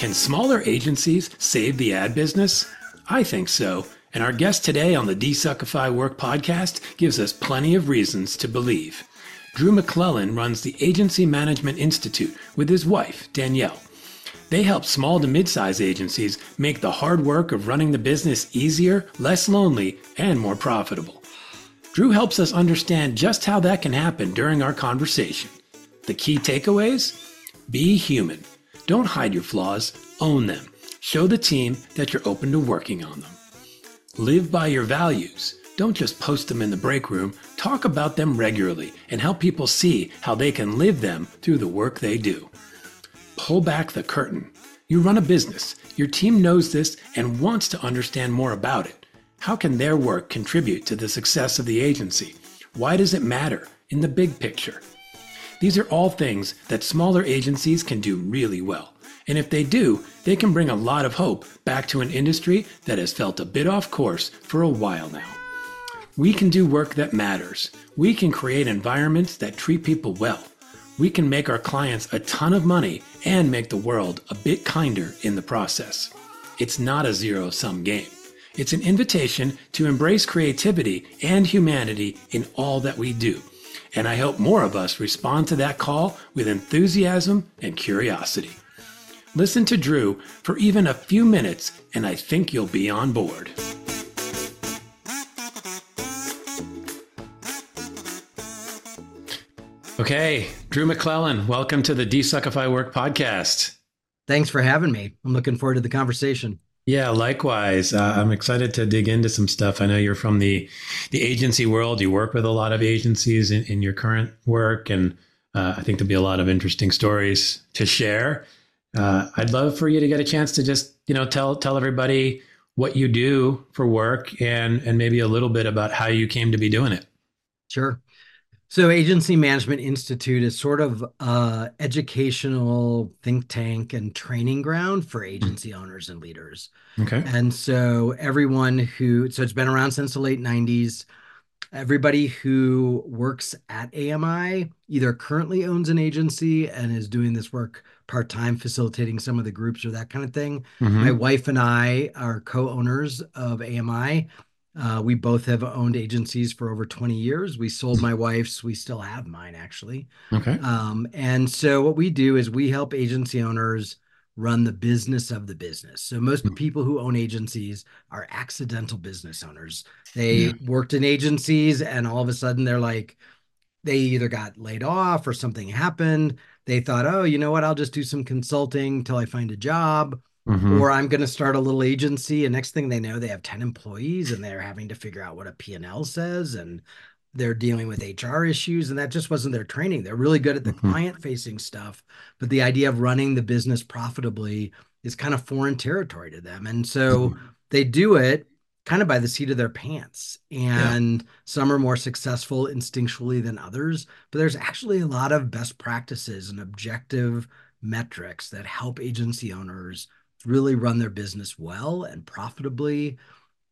Can smaller agencies save the ad business? I think so. And our guest today on the Desuckify Work podcast gives us plenty of reasons to believe. Drew McLellan runs the Agency Management Institute with his wife, Danyel. They help small to mid-size agencies make the hard work of running the business easier, less lonely, and more profitable. Drew helps us understand just how that can happen during our conversation. The key takeaways? Be human. Don't hide your flaws, own them. Show the team that you're open to working on them. Live by your values. Don't just post them in the break room, talk about them regularly and help people see how they can live them through the work they do. Pull back the curtain. You run a business. Your team knows this and wants to understand more about it. How can their work contribute to the success of the agency? Why does it matter in the big picture? These are all things that smaller agencies can do really well. And if they do, they can bring a lot of hope back to an industry that has felt a bit off course for a while now. We can do work that matters. We can create environments that treat people well we can make our clients a ton of money and make the world a bit kinder in the process. It's not a zero sum game. It's an invitation to embrace creativity and humanity in all that we do. And I hope more of us respond to that call with enthusiasm and curiosity. Listen to Drew for even a few minutes, and I think you'll be on board. Okay, Drew McLellan, welcome to the Desuckify Work podcast. Thanks for having me. I'm looking forward to the conversation. Yeah, likewise. Uh, I'm excited to dig into some stuff. I know you're from the the agency world. You work with a lot of agencies in, in your current work, and uh, I think there'll be a lot of interesting stories to share. Uh, I'd love for you to get a chance to just you know tell tell everybody what you do for work and and maybe a little bit about how you came to be doing it. Sure. So, Agency Management Institute is sort of a educational think tank and training ground for hmm. agency owners and leaders. Okay. And so, everyone who so it's been around since the late '90s. Everybody who works at AMI either currently owns an agency and is doing this work part time, facilitating some of the groups or that kind of thing. Mm-hmm. My wife and I are co owners of AMI uh, we both have owned agencies for over 20 years. We sold my wife's, we still have mine actually. Okay. Um, and so what we do is we help agency owners run the business of the business. So most mm-hmm. people who own agencies are accidental business owners. They yeah. worked in agencies and all of a sudden they're like, they either got laid off or something happened. They thought, oh, you know what? I'll just do some consulting till I find a job Mm-hmm. or i'm going to start a little agency and next thing they know they have 10 employees and they're having to figure out what a p&l says and they're dealing with hr issues and that just wasn't their training they're really good at the mm-hmm. client facing stuff but the idea of running the business profitably is kind of foreign territory to them and so mm-hmm. they do it kind of by the seat of their pants and yeah. some are more successful instinctually than others but there's actually a lot of best practices and objective metrics that help agency owners really run their business well and profitably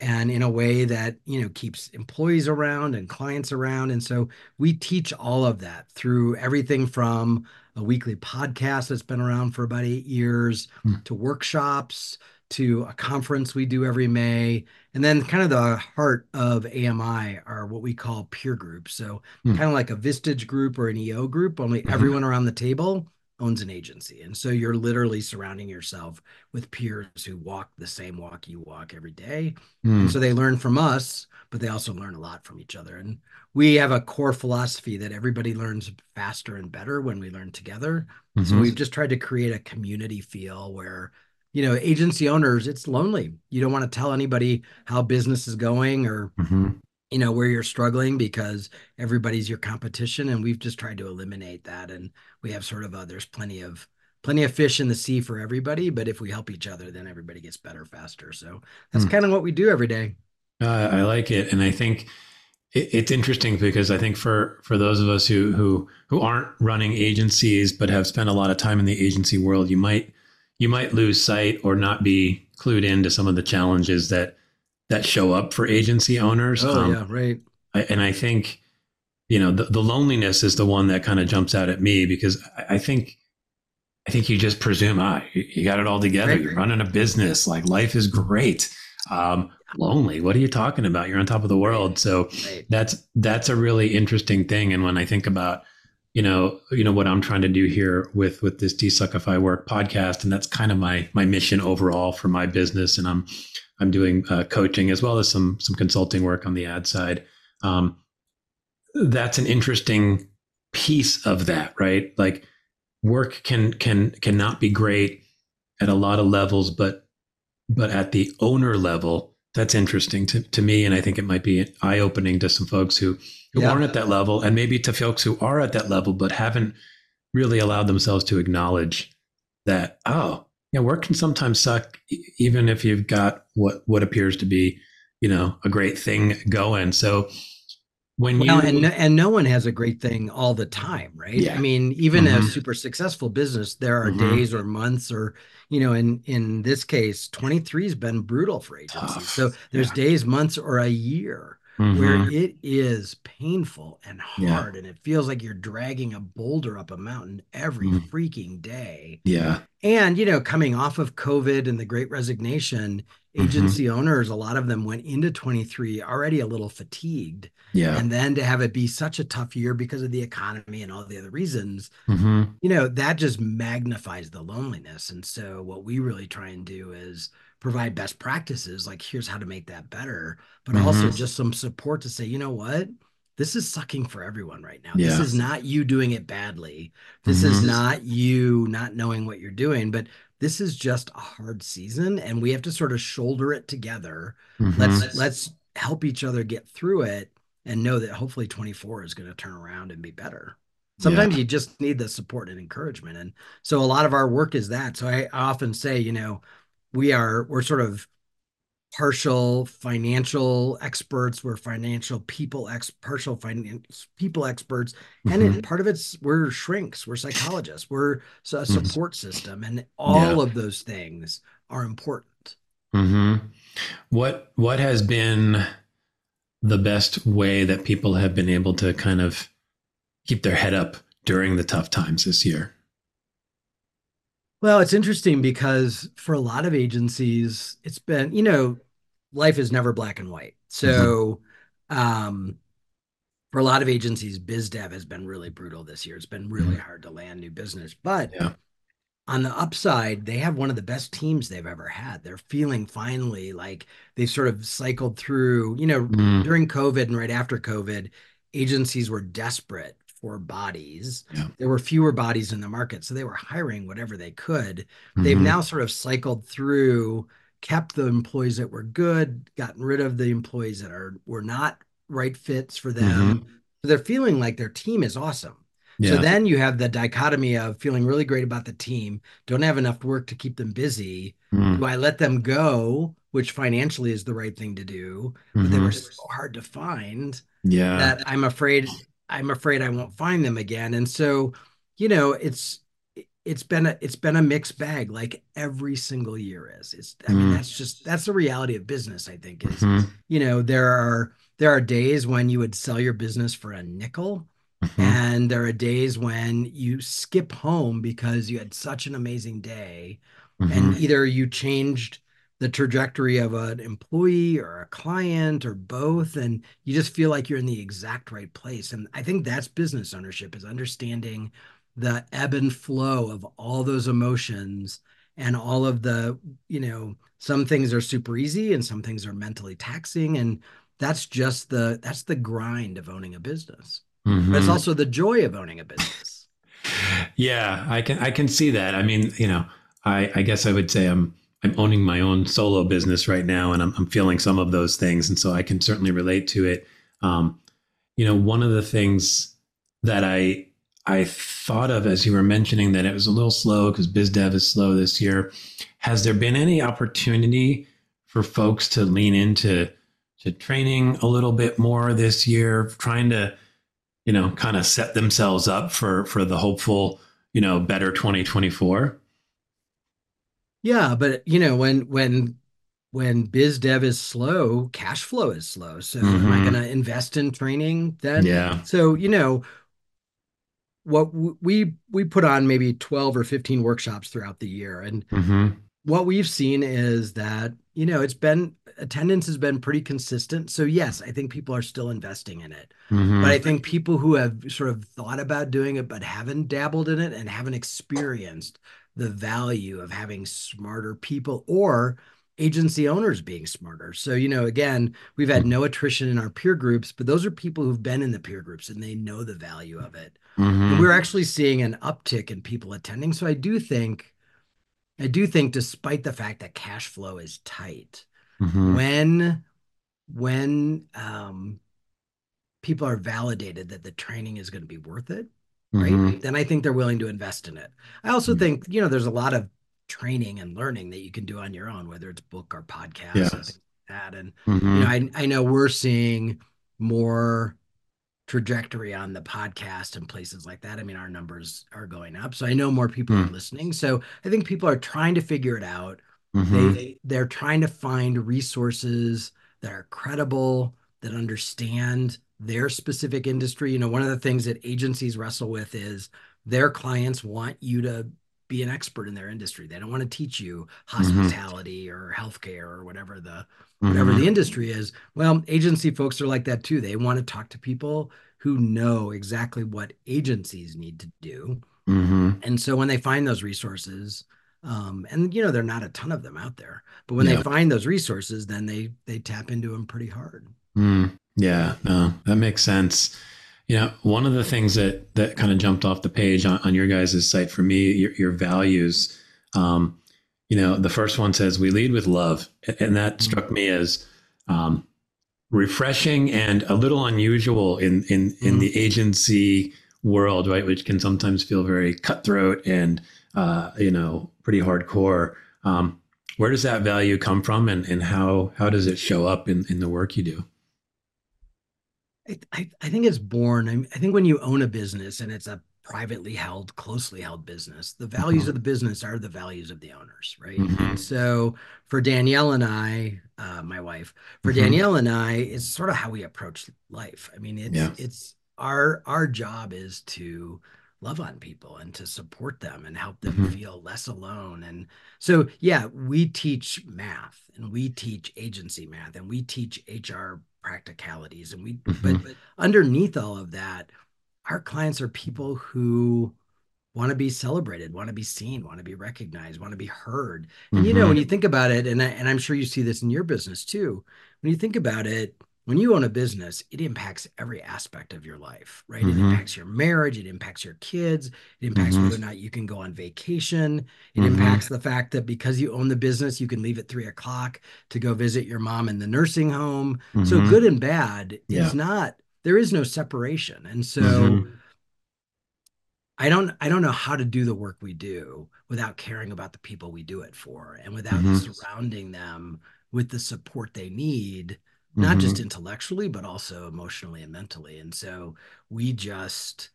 and in a way that you know keeps employees around and clients around and so we teach all of that through everything from a weekly podcast that's been around for about eight years mm. to workshops to a conference we do every may and then kind of the heart of ami are what we call peer groups so mm. kind of like a vistage group or an eo group only mm-hmm. everyone around the table owns an agency. And so you're literally surrounding yourself with peers who walk the same walk you walk every day. Mm. And so they learn from us, but they also learn a lot from each other. And we have a core philosophy that everybody learns faster and better when we learn together. Mm-hmm. So we've just tried to create a community feel where you know agency owners it's lonely you don't want to tell anybody how business is going or mm-hmm you know where you're struggling because everybody's your competition and we've just tried to eliminate that and we have sort of a there's plenty of plenty of fish in the sea for everybody but if we help each other then everybody gets better faster so that's hmm. kind of what we do every day uh, i like it and i think it, it's interesting because i think for for those of us who who who aren't running agencies but have spent a lot of time in the agency world you might you might lose sight or not be clued into some of the challenges that that show up for agency owners. Oh um, yeah, right. I, and I think you know the, the loneliness is the one that kind of jumps out at me because I, I think I think you just presume, ah, you, you got it all together. Right. You're running a business. Like life is great. Um, lonely. What are you talking about? You're on top of the world. So right. that's that's a really interesting thing. And when I think about, you know, you know what I'm trying to do here with with this Desuckify Work podcast, and that's kind of my my mission overall for my business. And I'm I'm doing uh, coaching as well as some some consulting work on the ad side. Um, that's an interesting piece of that, right? Like work can can cannot be great at a lot of levels, but but at the owner level, that's interesting to, to me. And I think it might be eye opening to some folks who, who yeah. aren't at that level and maybe to folks who are at that level, but haven't really allowed themselves to acknowledge that, oh, yeah, work can sometimes suck, even if you've got what, what appears to be, you know, a great thing going. So when well, you and and no one has a great thing all the time right yeah. i mean even mm-hmm. a super successful business there are mm-hmm. days or months or you know in in this case 23 has been brutal for agencies Tough. so there's yeah. days months or a year mm-hmm. where it is painful and hard yeah. and it feels like you're dragging a boulder up a mountain every mm. freaking day yeah and you know coming off of covid and the great resignation mm-hmm. agency mm-hmm. owners a lot of them went into 23 already a little fatigued yeah. And then to have it be such a tough year because of the economy and all the other reasons, mm-hmm. you know, that just magnifies the loneliness. And so what we really try and do is provide best practices like here's how to make that better, but mm-hmm. also just some support to say, you know what? This is sucking for everyone right now. Yeah. This is not you doing it badly. This mm-hmm. is not you not knowing what you're doing, but this is just a hard season and we have to sort of shoulder it together. Mm-hmm. Let's let's help each other get through it and know that hopefully 24 is going to turn around and be better. Sometimes yeah. you just need the support and encouragement. And so a lot of our work is that. So I, often say, you know, we are, we're sort of partial financial experts we're financial people ex partial finance people experts and mm-hmm. part of it's we're shrinks we're psychologists we're a mm-hmm. support mm-hmm. system and all yeah. of those things are important mm-hmm. what what has been the best way that people have been able to kind of keep their head up during the tough times this year? Well, it's interesting because for a lot of agencies, it's been, you know, life is never black and white. So, mm-hmm. um, for a lot of agencies, biz dev has been really brutal this year. It's been really mm-hmm. hard to land new business. But yeah on the upside, they have one of the best teams they've ever had. They're feeling finally like they've sort of cycled through, you know, mm. during COVID and right after COVID, agencies were desperate for bodies. Yeah. There were fewer bodies in the market. So they were hiring whatever they could. Mm-hmm. They've now sort of cycled through, kept the employees that were good, gotten rid of the employees that are were not right fits for them. Mm-hmm. So they're feeling like their team is awesome. Yeah. So then you have the dichotomy of feeling really great about the team, don't have enough work to keep them busy. Mm. Do I let them go, which financially is the right thing to do, but mm-hmm. they were so hard to find yeah. that I'm afraid I'm afraid I won't find them again. And so, you know, it's it's been a it's been a mixed bag like every single year is. It's I mean, mm. that's just that's the reality of business, I think, is mm-hmm. you know, there are there are days when you would sell your business for a nickel Mm-hmm. And there are days when you skip home because you had such an amazing day. Mm-hmm. And either you changed the trajectory of an employee or a client or both. And you just feel like you're in the exact right place. And I think that's business ownership is understanding the ebb and flow of all those emotions and all of the, you know, some things are super easy and some things are mentally taxing. And that's just the that's the grind of owning a business. Mm-hmm. But it's also the joy of owning a business. yeah, I can I can see that. I mean, you know, I, I guess I would say I'm I'm owning my own solo business right now, and I'm, I'm feeling some of those things, and so I can certainly relate to it. Um, you know, one of the things that I I thought of as you were mentioning that it was a little slow because biz dev is slow this year. Has there been any opportunity for folks to lean into to training a little bit more this year, trying to you know, kind of set themselves up for for the hopeful, you know, better 2024? Yeah, but you know, when when when biz dev is slow, cash flow is slow. So mm-hmm. am I mm-hmm. going to invest in training then? Yeah. So, you know, what we we put on maybe 12 or 15 workshops throughout the year and mm-hmm. what we've seen is that you know it's been attendance has been pretty consistent so yes i think people are still investing in it mm-hmm. but i think people who have sort of thought about doing it but haven't dabbled in it and haven't experienced the value of having smarter people or agency owners being smarter. So, you know, again, we've had no attrition in our peer groups, but those are people who've been in the peer groups and they know the value of it. Mm-hmm. we're actually seeing an uptick in people attending. So I do think, I do think, despite the fact that cash flow is tight, mm-hmm. when when um, people are validated that the training is going to be worth it, right? Mm-hmm. Then I think they're willing to invest in it. I also mm-hmm. think, you know, there's a lot of training and learning that you can do on your own, whether it's book or podcast yes. and like that. And mm-hmm. you know, I I know we're seeing more trajectory on the podcast and places like that. I mean, our numbers are going up. So I know more people mm. are listening. So I think people are trying to figure it out. Mm-hmm. They they're trying to find resources that are credible, that understand their specific industry. You know, one of the things that agencies wrestle with is their clients want you to be an expert in their industry. They don't want to teach you mm-hmm. hospitality mm-hmm. or healthcare or whatever the whatever mm-hmm. the industry is. Well, agency folks are like that too. They want to talk to people who know exactly what agencies need to do. Mm-hmm. And so when they find those resources, um, and you know, there are not a ton of them out there, but when they find those resources, then they they tap into them pretty hard. Mm. Yeah, no, that makes sense. You know, one of the things that that kind of jumped off the page on, on your guys' site for me, your, your values. Um, you know, the first one says we lead with love, and that mm-hmm. struck me as um, refreshing and a little unusual in in in mm. the agency world, right? Which can sometimes feel very cutthroat and uh, you know pretty hardcore. Um, where does that value come from, and and how how does it show up in in the work you do? I, I think it's born. I, I think when you own a business and it's a privately held, closely held business, the values mm-hmm. of the business are the values of the owners, right? Mm-hmm. And so for Danyel and I, uh, my wife, for mm-hmm. Danyel and I, it's sort of how we approach life. I mean, it's yeah. it's our our job is to love on people and to support them and help them mm-hmm. feel less alone. And so, yeah, we teach math and we teach agency math and we teach HR practicalities and we mm-hmm. but, but underneath all of that our clients are people who want to be celebrated want to be seen want to be recognized want to be heard and mm-hmm. you know when mm-hmm. you think about it and, I, and i'm sure you see this in your business too when you think about it when you own a business, it impacts every aspect of your life, right? Mm-hmm. It impacts your marriage, it impacts your kids, it impacts mm-hmm. whether or not you can go on vacation. It mm-hmm. impacts the fact that because you own the business, you can leave at three o'clock to go visit your mom in the nursing home. So mm-hmm. good and bad yeah. is not there is no separation. And so mm-hmm. I don't I don't know how to do the work we do without caring about the people we do it for and without mm-hmm. surrounding them with the support they need not mm-hmm. just intellectually but also emotionally and mentally. And so we just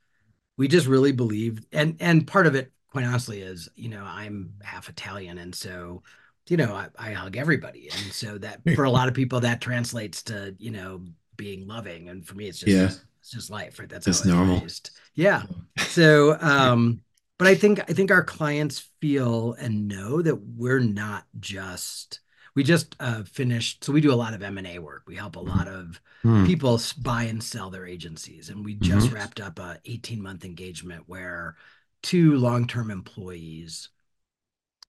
we just really believe and and part of it quite honestly is you know i'm half italian and so you know i, I hug everybody. And so that for a lot of people that translates to you know being loving. And for me it's just yeah. it's just life right? That's it's normal. raised. yeah. So um but i think i think our clients feel and know that we're not just we just uh, finished so we do a lot of m&a work we help a lot of mm. people buy and sell their agencies and we just mm-hmm. wrapped up a 18 month engagement where two long-term employees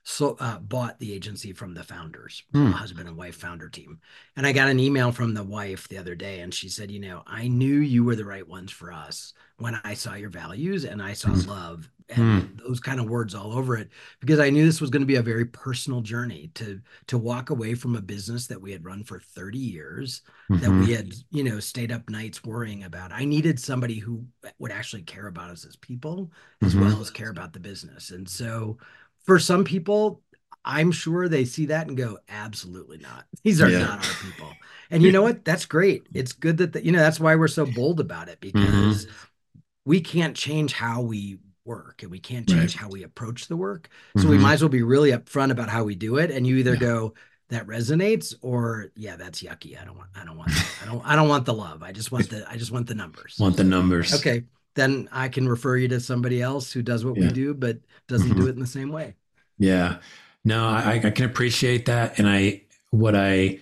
so uh, bought the agency from the founders, mm. husband and wife founder team. And I got an email from the wife the other day, and she said, "You know, I knew you were the right ones for us when I saw your values and I saw mm. love and mm. those kind of words all over it, because I knew this was going to be a very personal journey to to walk away from a business that we had run for 30 years, mm-hmm. that we had, you know, stayed up nights worrying about. I needed somebody who would actually care about us as people as mm-hmm. well as care about the business, and so." For some people, I'm sure they see that and go, absolutely not. These are yeah. not our people. And you know what? That's great. It's good that, the, you know, that's why we're so bold about it because mm-hmm. we can't change how we work and we can't change right. how we approach the work. So mm-hmm. we might as well be really upfront about how we do it. And you either yeah. go, that resonates or yeah that's yucky i don't want i don't want i don't i don't want the love i just want the i just want the numbers want the numbers okay then I can refer you to somebody else who does what Yeah. we do, but doesn't Mhm. do it in the same way. Yeah. No, I, I can appreciate that. And I, what I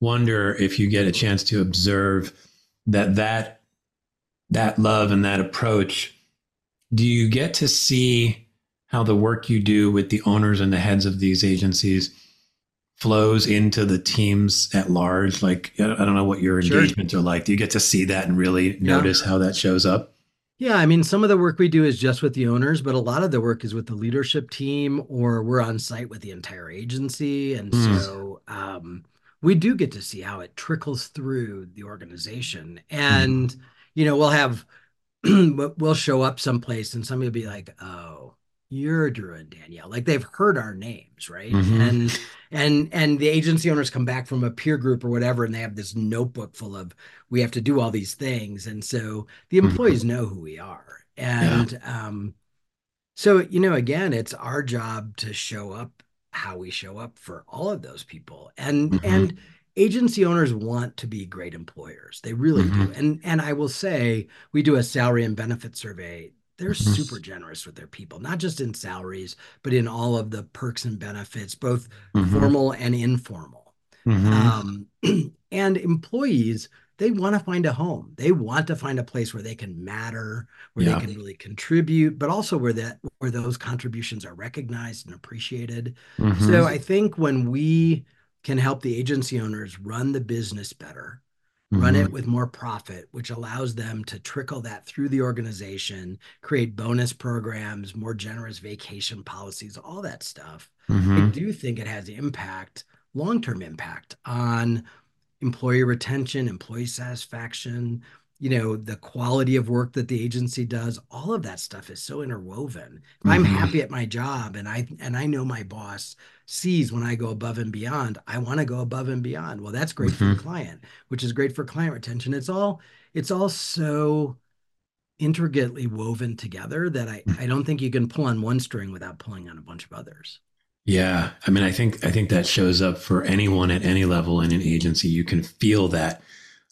wonder if you get a chance to observe that, that, that love and that approach, do you get to see how the work you do with the owners and the heads of these agencies flows into the teams at large? Like, I don't know what your Sure. engagements are like. Do you get to see that and really notice how that shows up? Yeah, I mean, some of the work we do is just with the owners, but a lot of the work is with the leadership team, or we're on site with the entire agency. And Mm. so um, we do get to see how it trickles through the organization. And, you know, we'll have, we'll we'll show up someplace and somebody will be like, oh, you're Drew and Danyel. Like they've heard our names, right? Mhm. And and and the agency owners come back from a peer group or whatever, and they have this notebook full of we have to do all these things. And so the Mhm. employees know who we are. And um, so, you know, again, it's our job to show up how we show up for all of those people. And Mhm. and agency owners want to be great employers. They really do. Mhm. And and I will say we do a salary and benefit survey. They're Mhm. super generous with their people, not just in salaries, but in all of the perks and benefits, both Mhm. formal and informal. Mhm. Um, and employees, they want to find a home. They want to find a place where they can matter, where Yeah. they can really contribute, but also where that where those contributions are recognized and appreciated. So I think when we can help the agency owners run the business better, run Mhm. it with more profit, which allows them to trickle that through the organization, create bonus programs, more generous vacation policies, all that stuff. I Mhm. do think it has impact, long-term impact on employee retention, employee satisfaction, you know, the quality of work that the agency does. All of that stuff is so interwoven. If I'm mm-hmm. happy at my job and I and I know my boss sees when I go above and beyond, I want to go above and beyond. Well, that's great for the Mhm. client, which is great for client retention. It's all it's all so intricately woven together that I, mm. I don't think you can pull on one string without pulling on a bunch of others. Yeah, I mean, I think I think that shows up for anyone at any level in an agency. You can feel that,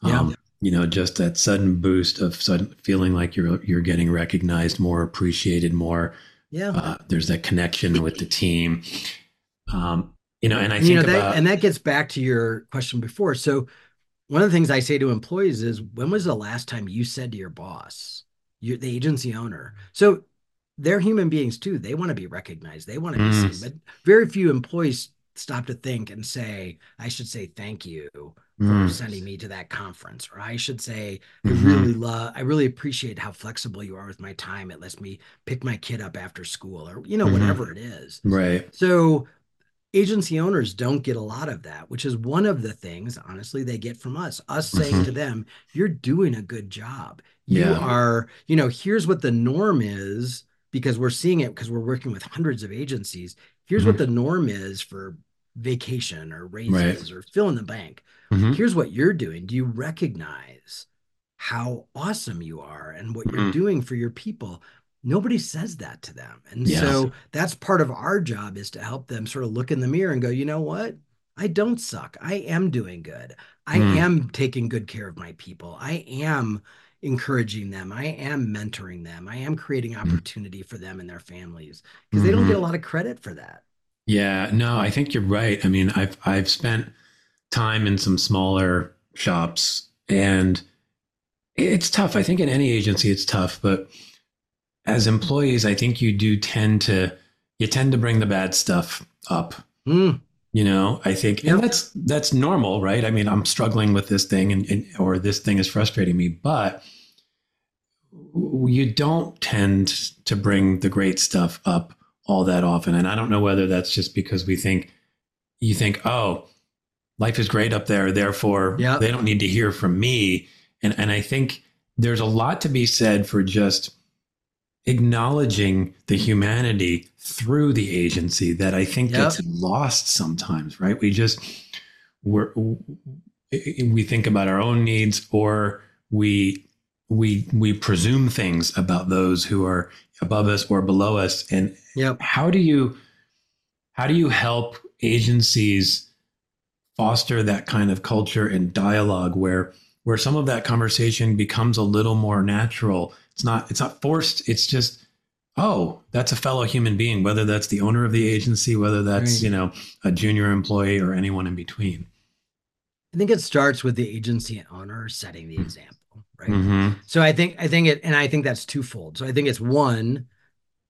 Yeah. Um, you know, just that sudden boost of sudden feeling like you're you're getting recognized, more appreciated, more. Yeah. Uh, there's that connection with the team, um, you know. And I think you know that about and that gets back to your question before. So one of the things I say to employees is when was the last time you said to your boss, you're the agency owner? So they're human beings too. They want to be recognized. They want to be Mm. seen. But very few employees stop to think and say, I should say thank you for Mm. sending me to that conference. Or I should say, I Mhm. really love, I really appreciate how flexible you are with my time. It lets me pick my kid up after school or, you know, Mhm. whatever it is. right. So agency owners don't get a lot of that, which is one of the things, honestly, they get from us. Us saying Mhm. to them, you're doing a good job. You Yeah. are, you know, here's what the norm is because we're seeing it because we're working with hundreds of agencies. Here's what Mhm. the norm is for vacation or raises Right. or fill in the bank. Mhm. Here's what you're doing. Do you recognize how awesome you are and what you're Mhm. doing for your people? Nobody says that to them. And Yeah. so that's part of our job is to help them sort of look in the mirror and go, you know what? I don't suck. I am doing good. I Mm. am taking good care of my people. I am encouraging them. I am mentoring them. I am creating opportunity for them and their families because they don't get a lot of credit for that. Yeah, no, I think you're right. I mean, I've I've spent time in some smaller shops and it's tough. I think in any agency it's tough, but as employees, I think you do tend to you tend to bring the bad stuff up. Mm, You know, I think and that's that's normal, right? I mean, I'm struggling with this thing and, and or this thing is frustrating me, but you don't tend to bring the great stuff up all that often. And I don't know whether that's just because we think you think, oh, life is great up there, therefore Yeah. they don't need to hear from me. And and I think there's a lot to be said for just acknowledging the humanity through the agency that I think Yep. gets lost sometimes, right? We just we're we think about our own needs or we we we presume things about those who are above us or below us and yep. how do you how do you help agencies foster that kind of culture and dialogue where where some of that conversation becomes a little more natural. It's not it's not forced. It's just oh, that's a fellow human being, whether that's the owner of the agency, whether that's, right. you know, a junior employee or anyone in between. I think it starts with the agency owner setting the example, right? Mm-hmm. So I think I think it and I think that's twofold. So I think it's one,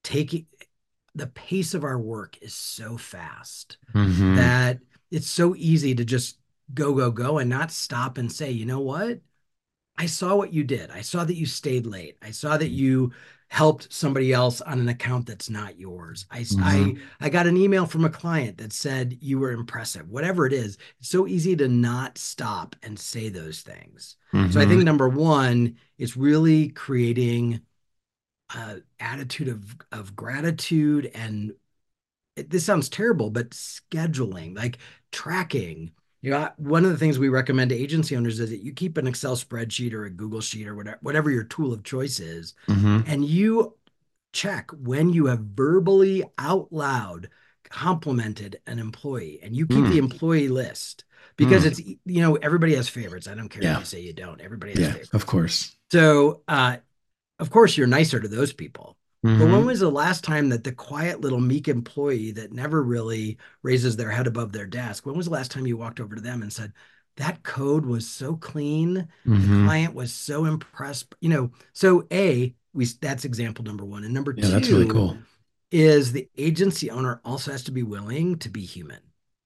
taking the pace of our work is so fast mm-hmm. that it's so easy to just go go go and not stop and say, you know what? I saw what you did. I saw that you stayed late. I saw that you helped somebody else on an account that's not yours. I, mm-hmm. I, I got an email from a client that said you were impressive. Whatever it is, it's so easy to not stop and say those things. Mm-hmm. So I think mm-hmm. number one is really creating an attitude of of gratitude and it, this sounds terrible, but scheduling, like tracking, you know, one of the things we recommend to agency owners is that you keep an Excel spreadsheet or a Google sheet or whatever, whatever your tool of choice is, mm-hmm. and you check when you have verbally out loud complimented an employee and you keep mm. the employee list because mm. it's you know everybody has favorites i don't care yeah. if you say you don't everybody has yeah, favorites of course so uh of course you're nicer to those people Mm-hmm. But when mm-hmm. was the last time that the quiet little meek employee that never really raises their head above their desk, when was the last time you walked over to them and said, that code was so clean, mm-hmm. the client was so impressed, you know? So A, we that's example number one. And number yeah, two that's really cool. is the agency owner also has to be willing to be human.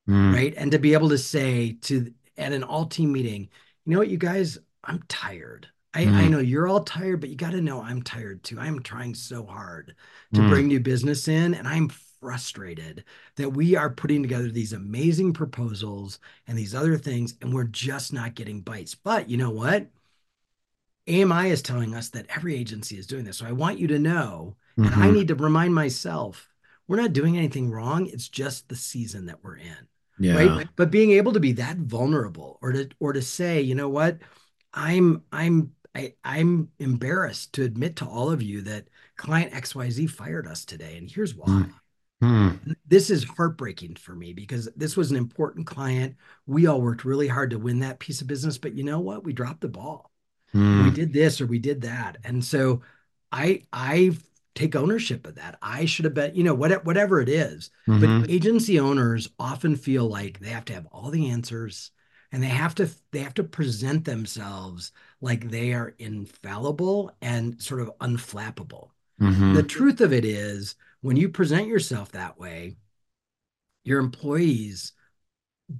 Mm. Right. And to be able to say to at an all team meeting, you know what, you guys, I'm tired. I, mm. I know you're all tired, but you got to know I'm tired too. I'm trying so hard to mm. bring new business in, and I'm frustrated that we are putting together these amazing proposals and these other things, and we're just not getting bites. But you know what? AMI is telling us that every agency is doing this. So I want you to know, mm-hmm. and I mm-hmm. need to remind myself we're not doing anything wrong. It's just the season that we're in. Yeah. Right. But being able to be that vulnerable or to or to say, you know what, I'm I'm I, I'm embarrassed to admit to all of you that client XYZ fired us today. And here's why. Mm. This is heartbreaking for me because this was an important client. We all worked really hard to win that piece of business, but you know what? We dropped the ball. Mm. We did this or we did that. And so I I take ownership of that. I should have been, you know, whatever whatever it is. Mm-hmm. But agency owners often feel like they have to have all the answers and they have to they have to present themselves like they are infallible and sort of unflappable. Mm-hmm. The truth of it is, when you present yourself that way, your employees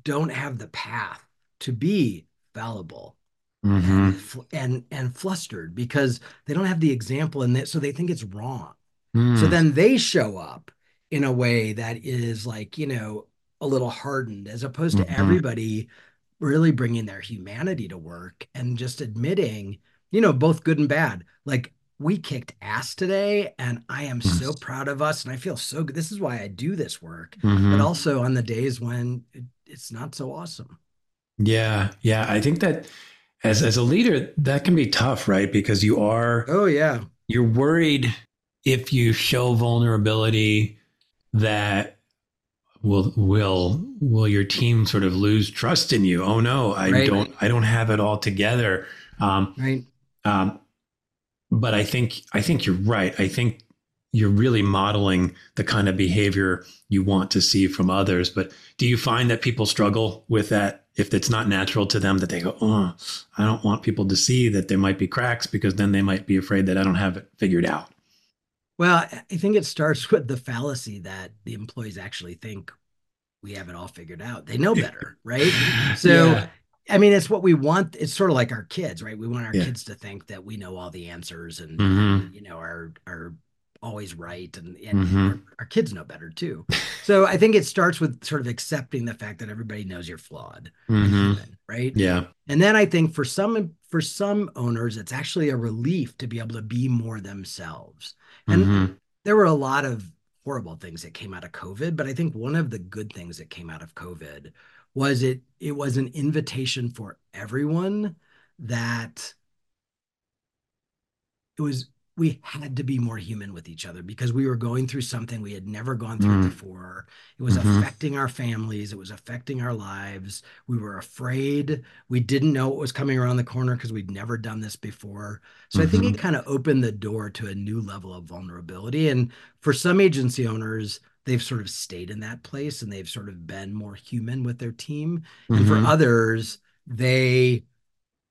don't have the path to be fallible mm-hmm. and, and, and flustered because they don't have the example and that so they think it's wrong. Mm. So then they show up in a way that is like, you know, a little hardened as opposed mm-hmm. to everybody really bringing their humanity to work and just admitting, you know, both good and bad. Like we kicked ass today and I am so proud of us and I feel so good. This is why I do this work, mm-hmm. but also on the days when it, it's not so awesome. Yeah. Yeah. I think that as, as a leader, that can be tough, right? Because you are, oh, yeah. You're worried if you show vulnerability that will will will your team sort of lose trust in you? Oh no i right. don't i don't have it all together. Um, right. um, but i think i think you're right. I think you're really modeling the kind of behavior you want to see from others. But do you find that people struggle with that? If it's not natural to them that they go oh i don't want people to see that there might be cracks because then they might be afraid that i don't have it figured out well, I think it starts with the fallacy that the employees actually think we have it all figured out. They know better, right? So, yeah. I mean, it's what we want. It's sort of like our kids, right? We want our yeah. kids to think that we know all the answers and, mm-hmm. you know, are are always right, and, and mm-hmm. our, our, kids know better too. So, I think it starts with sort of accepting the fact that everybody knows you're flawed, mm-hmm. human, right? Yeah. And then I think for some for some owners, it's actually a relief to be able to be more themselves. And mm-hmm. there were a lot of horrible things that came out of COVID, but I think one of the good things that came out of COVID was it it was an invitation for everyone that it was we had to be more human with each other because we were going through something we had never gone through mm. before. It was mm-hmm. affecting our families, it was affecting our lives. We were afraid. We didn't know what was coming around the corner because we'd never done this before. So mm-hmm. I think it mm-hmm. kind of opened the door to a new level of vulnerability. And for some agency owners, they've sort of stayed in that place and they've sort of been more human with their team. Mm-hmm. And for mm-hmm. others, they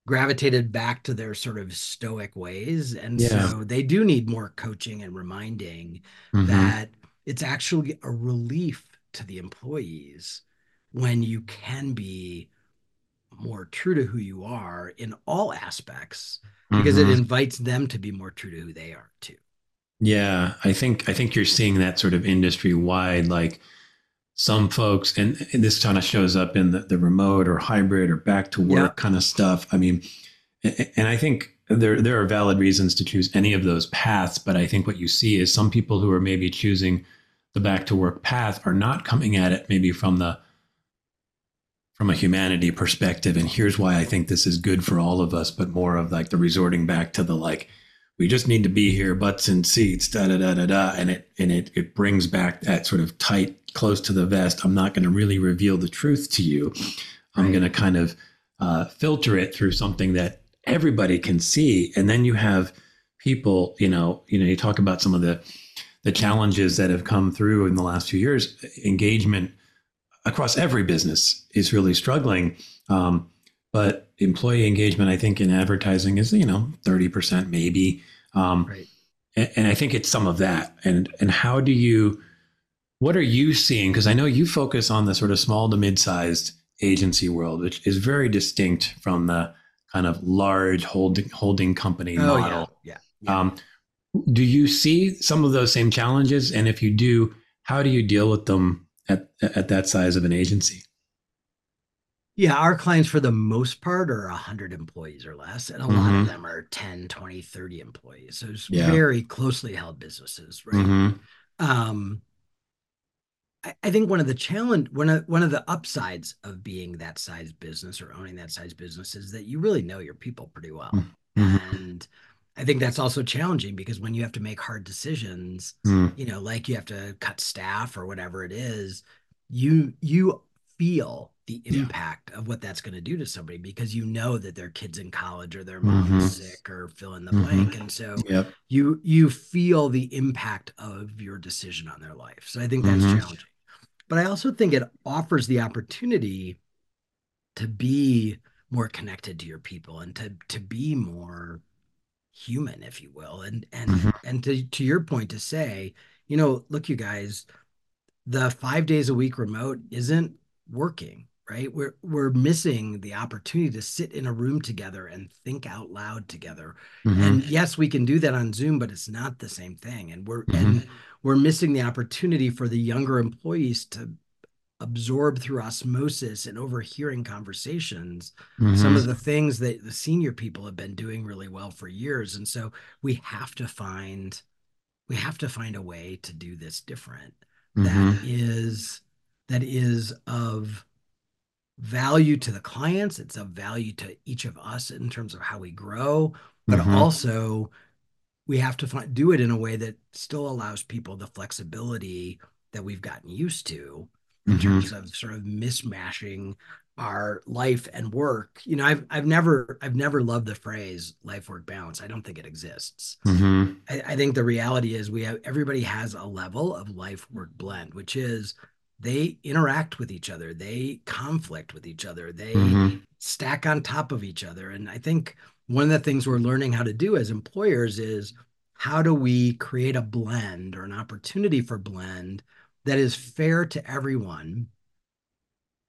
gravitated back to their sort of stoic ways. And yeah. so they do need more coaching and reminding mm-hmm. that it's actually a relief to the employees when you can be more true to who you are in all aspects because mm-hmm. it invites them to be more true to who they are too. Yeah, I think I think you're seeing that sort of industry wide like some folks, and, and this kind of shows up in the, the remote or hybrid or back to work yeah. kind of stuff. I mean, and I think there there are valid reasons to choose any of those paths, but I think what you see is some people who are maybe choosing the back to work path are not coming at it maybe from the from a humanity perspective and here's why I think this is good for all of us but more of like the resorting back to the like we just need to be here butts and seats da da da da da and it and it it brings back that sort of tight close to the vest. I'm not going to really reveal the truth to you. I'm going to kind of uh, filter it through something that everybody can see. And then you have people, you know, you know, you talk about some of the the challenges that have come through in the last few years. Engagement across every business is really struggling. Um, but employee engagement, I think, in advertising is you know thirty percent maybe. Um, right. and, and I think it's some of that. And and how do you what are you seeing? Because I know you focus on the sort of small to mid-sized agency world, which is very distinct from the kind of large holding holding company oh, model. Yeah. yeah, yeah. Um, do you see some of those same challenges? And if you do, how do you deal with them at at that size of an agency? Yeah, our clients for the most part are 100 employees or less, and a mm-hmm. lot of them are 10, 20, 30 employees. So it's yeah. very closely held businesses, right? Mm-hmm. Um, I think one of the challenge, one of one of the upsides of being that size business or owning that size business is that you really know your people pretty well, mm-hmm. and I think that's also challenging because when you have to make hard decisions, mm. you know, like you have to cut staff or whatever it is, you you feel the impact yeah. of what that's going to do to somebody because you know that their kids in college or their mom mm-hmm. sick or fill in the mm-hmm. blank and so yep. you you feel the impact of your decision on their life so i think that's mm-hmm. challenging but I also think it offers the opportunity to be more connected to your people and to to be more human, if you will. And and mm-hmm. and to to your point to say, you know, look, you guys, the five days a week remote isn't working right we're we're missing the opportunity to sit in a room together and think out loud together mm-hmm. and yes we can do that on zoom but it's not the same thing and we're mm-hmm. and we're missing the opportunity for the younger employees to absorb through osmosis and overhearing conversations mm-hmm. some of the things that the senior people have been doing really well for years and so we have to find we have to find a way to do this different that mm-hmm. is that is of value to the clients it's of value to each of us in terms of how we grow but mm-hmm. also we have to find, do it in a way that still allows people the flexibility that we've gotten used to in mm-hmm. terms of sort of mismatching our life and work you know i've i've never i've never loved the phrase life work balance i don't think it exists mm-hmm. I, I, think the reality is we have everybody has a level of life work blend which is they interact with each other they conflict with each other they mm-hmm. stack on top of each other and i think one of the things we're learning how to do as employers is how do we create a blend or an opportunity for blend that is fair to everyone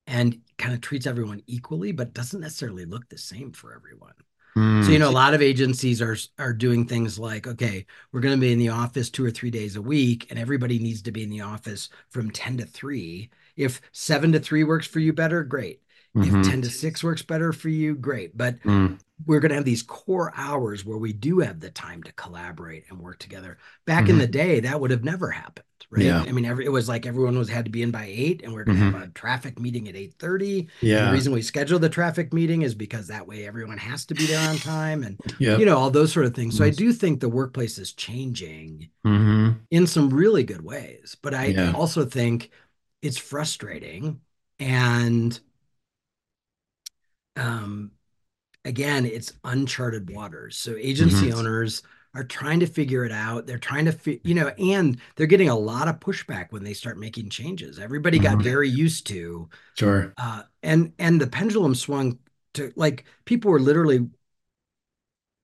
and kind of treats everyone equally but doesn't necessarily look the same for everyone so you know a lot of agencies are are doing things like okay we're going to be in the office 2 or 3 days a week and everybody needs to be in the office from 10 to 3 if 7 to 3 works for you better great mm-hmm. if 10 to 6 works better for you great but mm. We're going to have these core hours where we do have the time to collaborate and work together. Back mm-hmm. in the day, that would have never happened, right? Yeah. I mean, every, it was like everyone was had to be in by eight, and we're going to mm-hmm. have a traffic meeting at eight thirty. Yeah. The reason we schedule the traffic meeting is because that way everyone has to be there on time, and yep. you know all those sort of things. So I do think the workplace is changing mm-hmm. in some really good ways, but I yeah. also think it's frustrating and um again, it's uncharted waters. So agency mm-hmm. owners are trying to figure it out. They're trying to, fi- you know, and they're getting a lot of pushback when they start making changes. Everybody mm-hmm. got very used to, sure, uh, and and the pendulum swung to like people were literally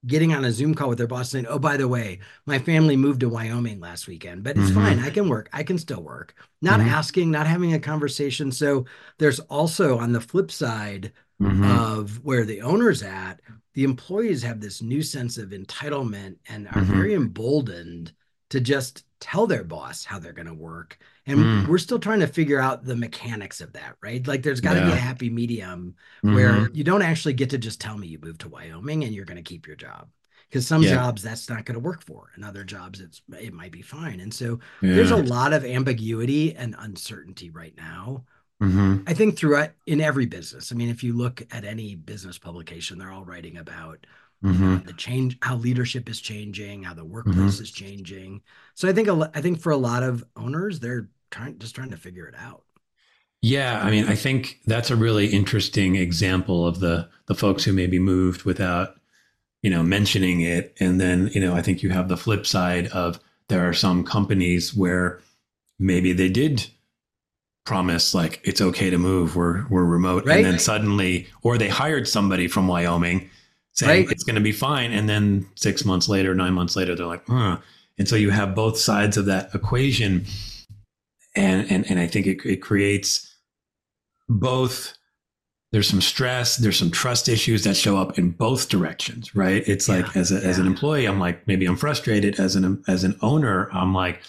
getting on a Zoom call with their boss saying, "Oh, by the way, my family moved to Wyoming last weekend, but it's mm-hmm. fine. I can work. I can still work." Not mm-hmm. asking, not having a conversation. So there's also on the flip side mm-hmm. of where the owner's at, the employees have this new sense of entitlement and are mm-hmm. very emboldened to just tell their boss how they're going to work. And mm. we're still trying to figure out the mechanics of that, right? Like there's got to yeah. be a happy medium mm-hmm. where you don't actually get to just tell me you moved to Wyoming and you're going to keep your job. Because some yeah. jobs that's not going to work for, and other jobs it's it might be fine. And so yeah. there's a lot of ambiguity and uncertainty right now Mm-hmm. I think throughout in every business. I mean, if you look at any business publication, they're all writing about mm-hmm. the change, how leadership is changing, how the workplace mm-hmm. is changing. So I think a, I think for a lot of owners, they're trying just trying to figure it out. Yeah, I mean, I think that's a really interesting example of the the folks who maybe moved without, you know, mentioning it, and then you know, I think you have the flip side of there are some companies where maybe they did promise like it's okay to move we're we're remote right. and then suddenly or they hired somebody from wyoming saying right. it's going to be fine and then six months later nine months later they're like huh and so you have both sides of that equation and and, and i think it, it creates both there's some stress there's some trust issues that show up in both directions right it's yeah. like as, a, yeah. as an employee i'm like maybe i'm frustrated as an as an owner i'm like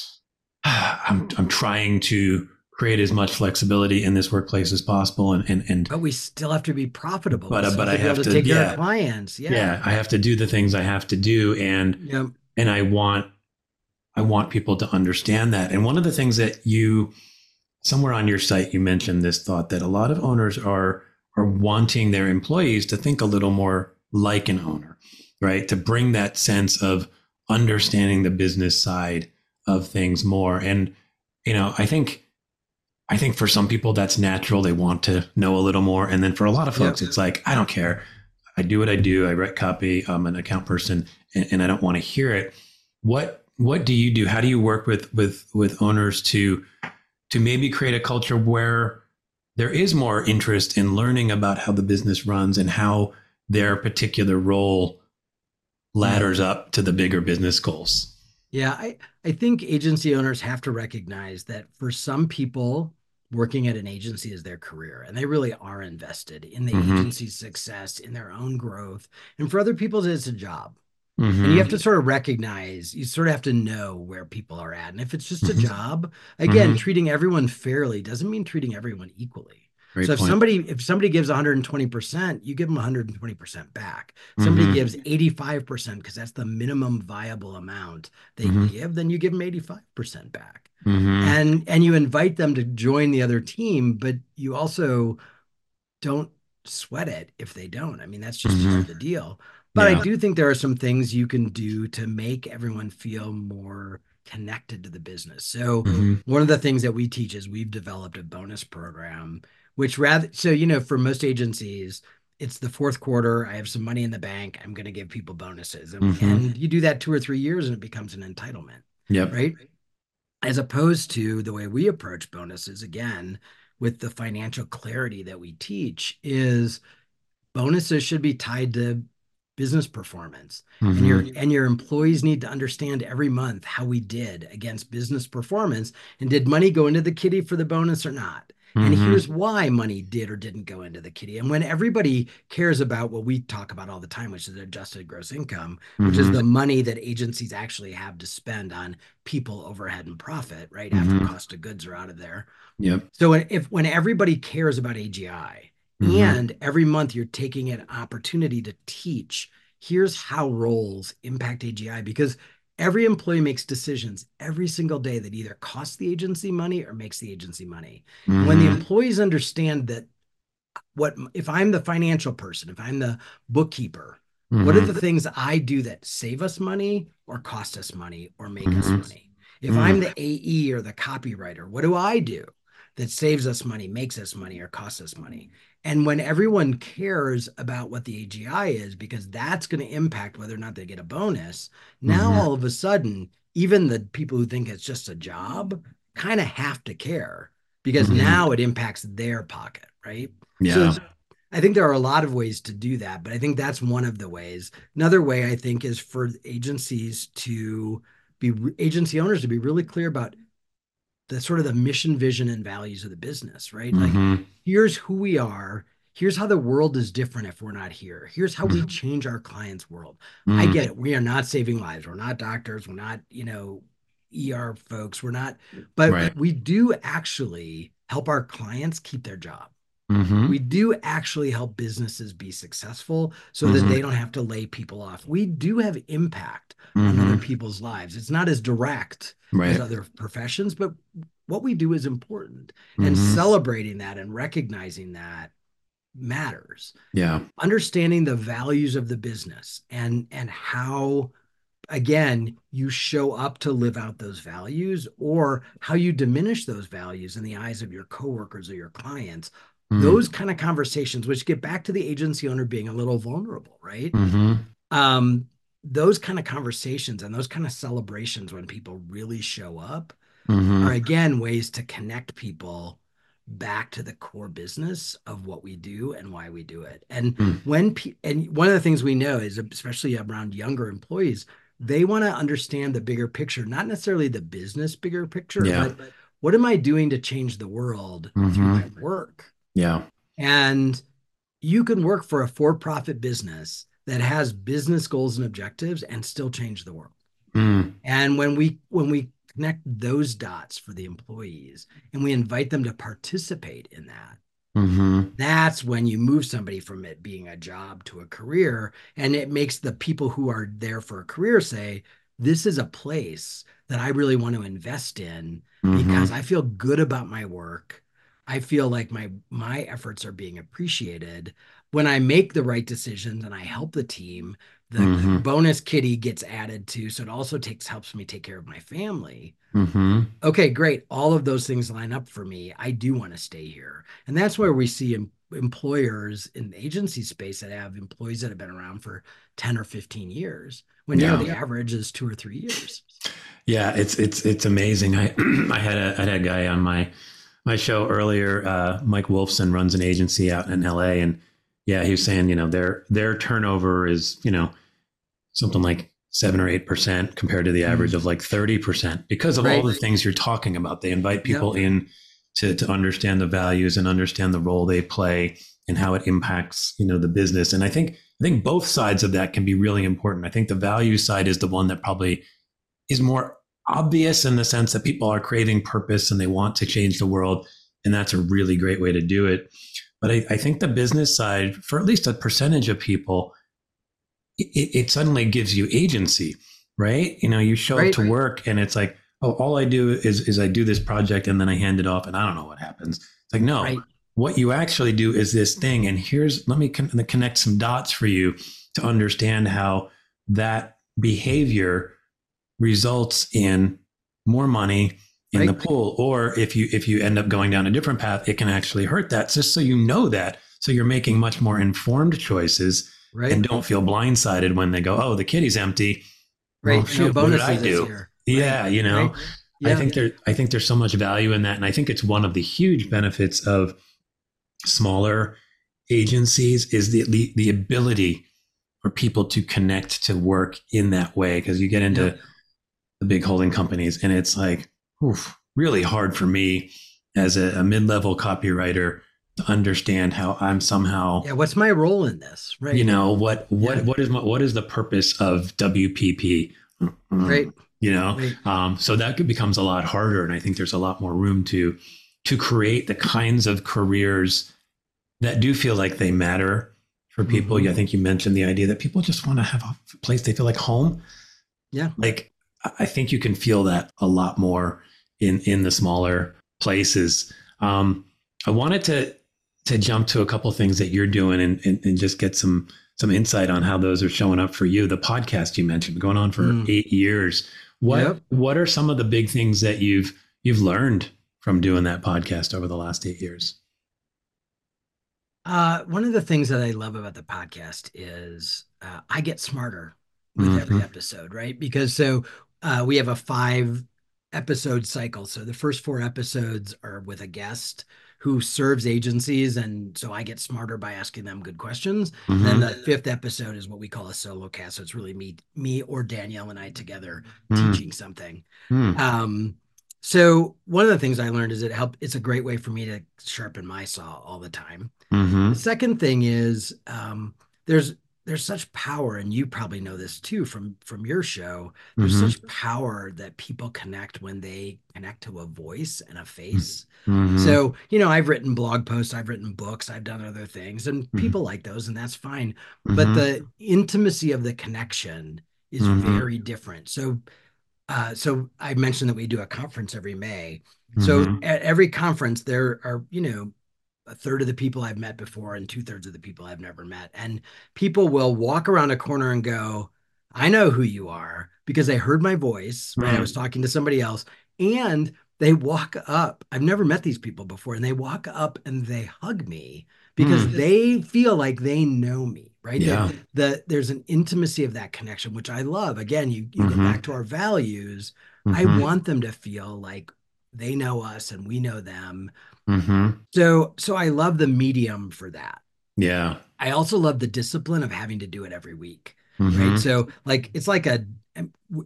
i'm i'm trying to create as much flexibility in this workplace as possible and and, and but we still have to be profitable. But, uh, but i have to, to take yeah, care of clients. Yeah. Yeah i have to do the things i have to do and yep. and i want i want people to understand that. And one of the things that you somewhere on your site you mentioned this thought that a lot of owners are are wanting their employees to think a little more like an owner right? To bring that sense of understanding the business side of things more. And you know i think I think for some people that's natural. They want to know a little more. And then for a lot of folks, it's like, I don't care. I do what I do. I write copy. I'm an account person and, and I don't want to hear it. What what do you do? How do you work with with with owners to to maybe create a culture where there is more interest in learning about how the business runs and how their particular role ladders up to the bigger business goals? Yeah, I, I think agency owners have to recognize that for some people, working at an agency is their career and they really are invested in the mm-hmm. agency's success in their own growth and for other people it's a job mm-hmm. and you have to sort of recognize you sort of have to know where people are at and if it's just a mm-hmm. job again mm-hmm. treating everyone fairly doesn't mean treating everyone equally Great so if point. somebody if somebody gives 120%, you give them 120% back. Somebody mm-hmm. gives 85% because that's the minimum viable amount they mm-hmm. give, then you give them 85% back mm-hmm. and and you invite them to join the other team but you also don't sweat it if they don't i mean that's just mm-hmm. the deal but yeah. i do think there are some things you can do to make everyone feel more connected to the business so mm-hmm. one of the things that we teach is we've developed a bonus program which rather so you know for most agencies it's the fourth quarter i have some money in the bank i'm going to give people bonuses and, mm-hmm. and you do that two or three years and it becomes an entitlement yep. right as opposed to the way we approach bonuses again with the financial clarity that we teach is bonuses should be tied to business performance mm-hmm. and your and your employees need to understand every month how we did against business performance and did money go into the kitty for the bonus or not Mm-hmm. And here's why money did or didn't go into the kitty. And when everybody cares about what we talk about all the time, which is adjusted gross income, mm-hmm. which is mm-hmm. the money that agencies actually have to spend on people, overhead, and profit, right? Mm-hmm. After cost of goods are out of there. Yep. So if when everybody cares about AGI Mm-hmm. And every month you're taking an opportunity to teach here's how roles impact AGI because every employee makes decisions every single day that either costs the agency money or makes the agency money. Mm-hmm. When the mm-hmm. employees understand that what if I'm the financial person, if I'm the bookkeeper, mm-hmm. what are mm-hmm. the things I do that save us money or cost us money or make mm-hmm. us money? If I'm the AE or the copywriter, what do I do that saves us money, makes us money, or costs us money? And when everyone cares about what the AGI is, because that's going to impact whether or not they get a bonus, now mm-hmm. all of a sudden, even the people who think it's just a job kind of have to care because mm-hmm. now it impacts their pocket, right? Yeah. So I think there are a lot of ways to do that, but I think that's one of the ways. Another way I think is for agencies to be agency owners to be really clear about the sort of the mission, vision, and values of the business, right? Mm-hmm. Like, here's who we are. Here's how the world is different if we're not here. Here's how we mm-hmm. change our clients' world. Mm-hmm. I get it. We are not saving lives. We're not doctors. We're not, you know, ER folks. We're not, but right. we do actually help our clients keep their job. Mm-hmm. We do actually help businesses be successful so mm-hmm. that they don't have to lay people off. We do have impact mm-hmm. on other people's lives. It's not as direct right. as other professions, but what we do is important. And mm-hmm. celebrating that and recognizing that matters. Yeah. Understanding the values of the business and and how again you show up to live out those values or how you diminish those values in the eyes of your coworkers or your clients Mm-hmm. Those kind of conversations, which get back to the agency owner being a little vulnerable, right? Mm-hmm. Um, those kind of conversations and those kind of celebrations when people really show up mm-hmm. are again ways to connect people back to the core business of what we do and why we do it. And mm. when pe- and one of the things we know is especially around younger employees, they want to understand the bigger picture, not necessarily the business bigger picture, yeah. but what am I doing to change the world mm-hmm. through my work? Yeah. And you can work for a for profit business that has business goals and objectives and still change the world. Mm. And when we when we connect those dots for the employees and we invite them to participate in that, mm-hmm. that's when you move somebody from it being a job to a career. And it makes the people who are there for a career say, This is a place that I really want to invest in mm-hmm. because I feel good about my work. I feel like my my efforts are being appreciated when I make the right decisions and I help the team. The mm-hmm. bonus kitty gets added to, so it also takes helps me take care of my family. Mm-hmm. Okay, great. All of those things line up for me. I do want to stay here, and that's where we see em- employers in the agency space that have employees that have been around for ten or fifteen years. When yeah. you know the average is two or three years. Yeah, it's it's it's amazing. I I had a I had a guy on my my show earlier, uh, Mike Wolfson runs an agency out in LA, and yeah, he was saying, you know, their their turnover is, you know, something like seven or eight percent compared to the mm-hmm. average of like thirty percent because of right. all the things you're talking about. They invite people yep. in to to understand the values and understand the role they play and how it impacts, you know, the business. And I think I think both sides of that can be really important. I think the value side is the one that probably is more obvious in the sense that people are craving purpose and they want to change the world. And that's a really great way to do it. But I, I think the business side, for at least a percentage of people, it, it suddenly gives you agency, right? You know, you show right. up to work and it's like, oh, all I do is, is I do this project and then I hand it off and I don't know what happens. It's like, no, right. what you actually do is this thing. And here's, let me con- connect some dots for you to understand how that behavior results in more money in right. the pool or if you if you end up going down a different path it can actually hurt that. Just so you know that. So you're making much more informed choices right. and don't feel blindsided when they go oh the kitty's empty. Right. Well, shoot, no what did i do? yeah you know? Yeah. i think there i think there's so much value in that and i think it's one of the huge benefits of smaller agencies is the the, the ability for people to connect to work in that way because you get into yeah. the big holding companies. And it's like, oof, really hard for me as a, a mid level copywriter to understand how I'm somehow yeah. What's my role in this? Right. You know what what yeah. what is my, what is the purpose of WPP? Right. You know, right. Um, so that becomes a lot harder, and I think there's a lot more room to to create the kinds of careers that do feel like they matter for people. Mhm. I think you mentioned the idea that people just want to have a place they feel like home. Yeah. Like I think you can feel that a lot more in in the smaller places. Um, I wanted to to jump to a couple things that you're doing and, and and just get some some insight on how those are showing up for you. The podcast you mentioned going on for Mm. eight years. What Yep. what are some of the big things that you've you've learned from doing that podcast over the last eight years? Uh, one of the things that I love about the podcast is uh, I get smarter with every Mhm. episode, right? Because so uh, we have a five episode cycle. So the first four episodes are with a guest who serves agencies. And so I get smarter by asking them good questions. Mm-hmm. Then the fifth episode is what we call a solo cast. So it's really me, me or Danyel and I together Mm, teaching something. mm, Um, so one of the things I learned is it help. It's a great way for me to sharpen my saw all the time. mhm, The second thing is um, there's there's such power, and you probably know this too from from your show. There's mhm, such power that people connect when they connect to a voice and a face. mhm. So you know, I've written blog posts, I've written books, I've done other things, and Mhm. people like those, and that's fine. But Mhm, the intimacy of the connection is Mhm. very different. So. Uh, so I mentioned that we do a conference every May. So at every conference, there are, you know, a third of the people I've met before and two thirds of the people I've never met. And people will walk around a corner and go, I know who you are because they heard my voice, right? I Mm. was talking to somebody else. And they walk up. I've never met these people before. And they walk up and they hug me because Mm. they feel like they know me, right? Yeah. The, the, there's an intimacy of that connection, which I love. Again, you, you Mhm. get back to our values. I mhm, want them to feel like they know us and we know them. Mhm. So so I love the medium for that. Yeah. I also love the discipline of having to do it every week, mhm, right? So like it's like a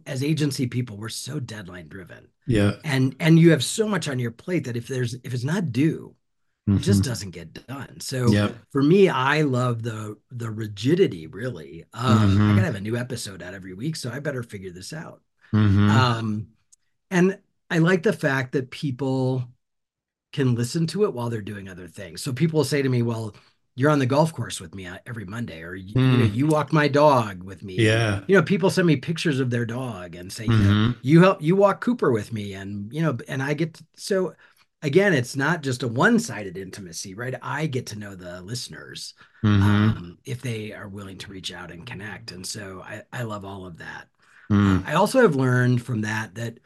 as agency people, we're so deadline driven. Yeah. And and you have so much on your plate that if there's if it's not due, it just doesn't get done. So Mm-hmm. Yep. for me, I love the the rigidity really of I Mhm. gotta have a new episode out every week, so I better figure this out. mhm, Um, and I like the fact that people can listen to it while they're doing other things. So people will say to me, "Well, you're on the golf course with me uh, every Monday, or you, you know, Hmm. you walked my dog with me." Yeah. You know, people send me pictures of their dog and say, you know, Mhm, "You help you walk Cooper with me," and you know, and I get to, so again, it's not just a one-sided intimacy, right? I get to know the listeners mhm, um, if they are willing to reach out and connect, and so I I love all of that. mm, I also have learned from that that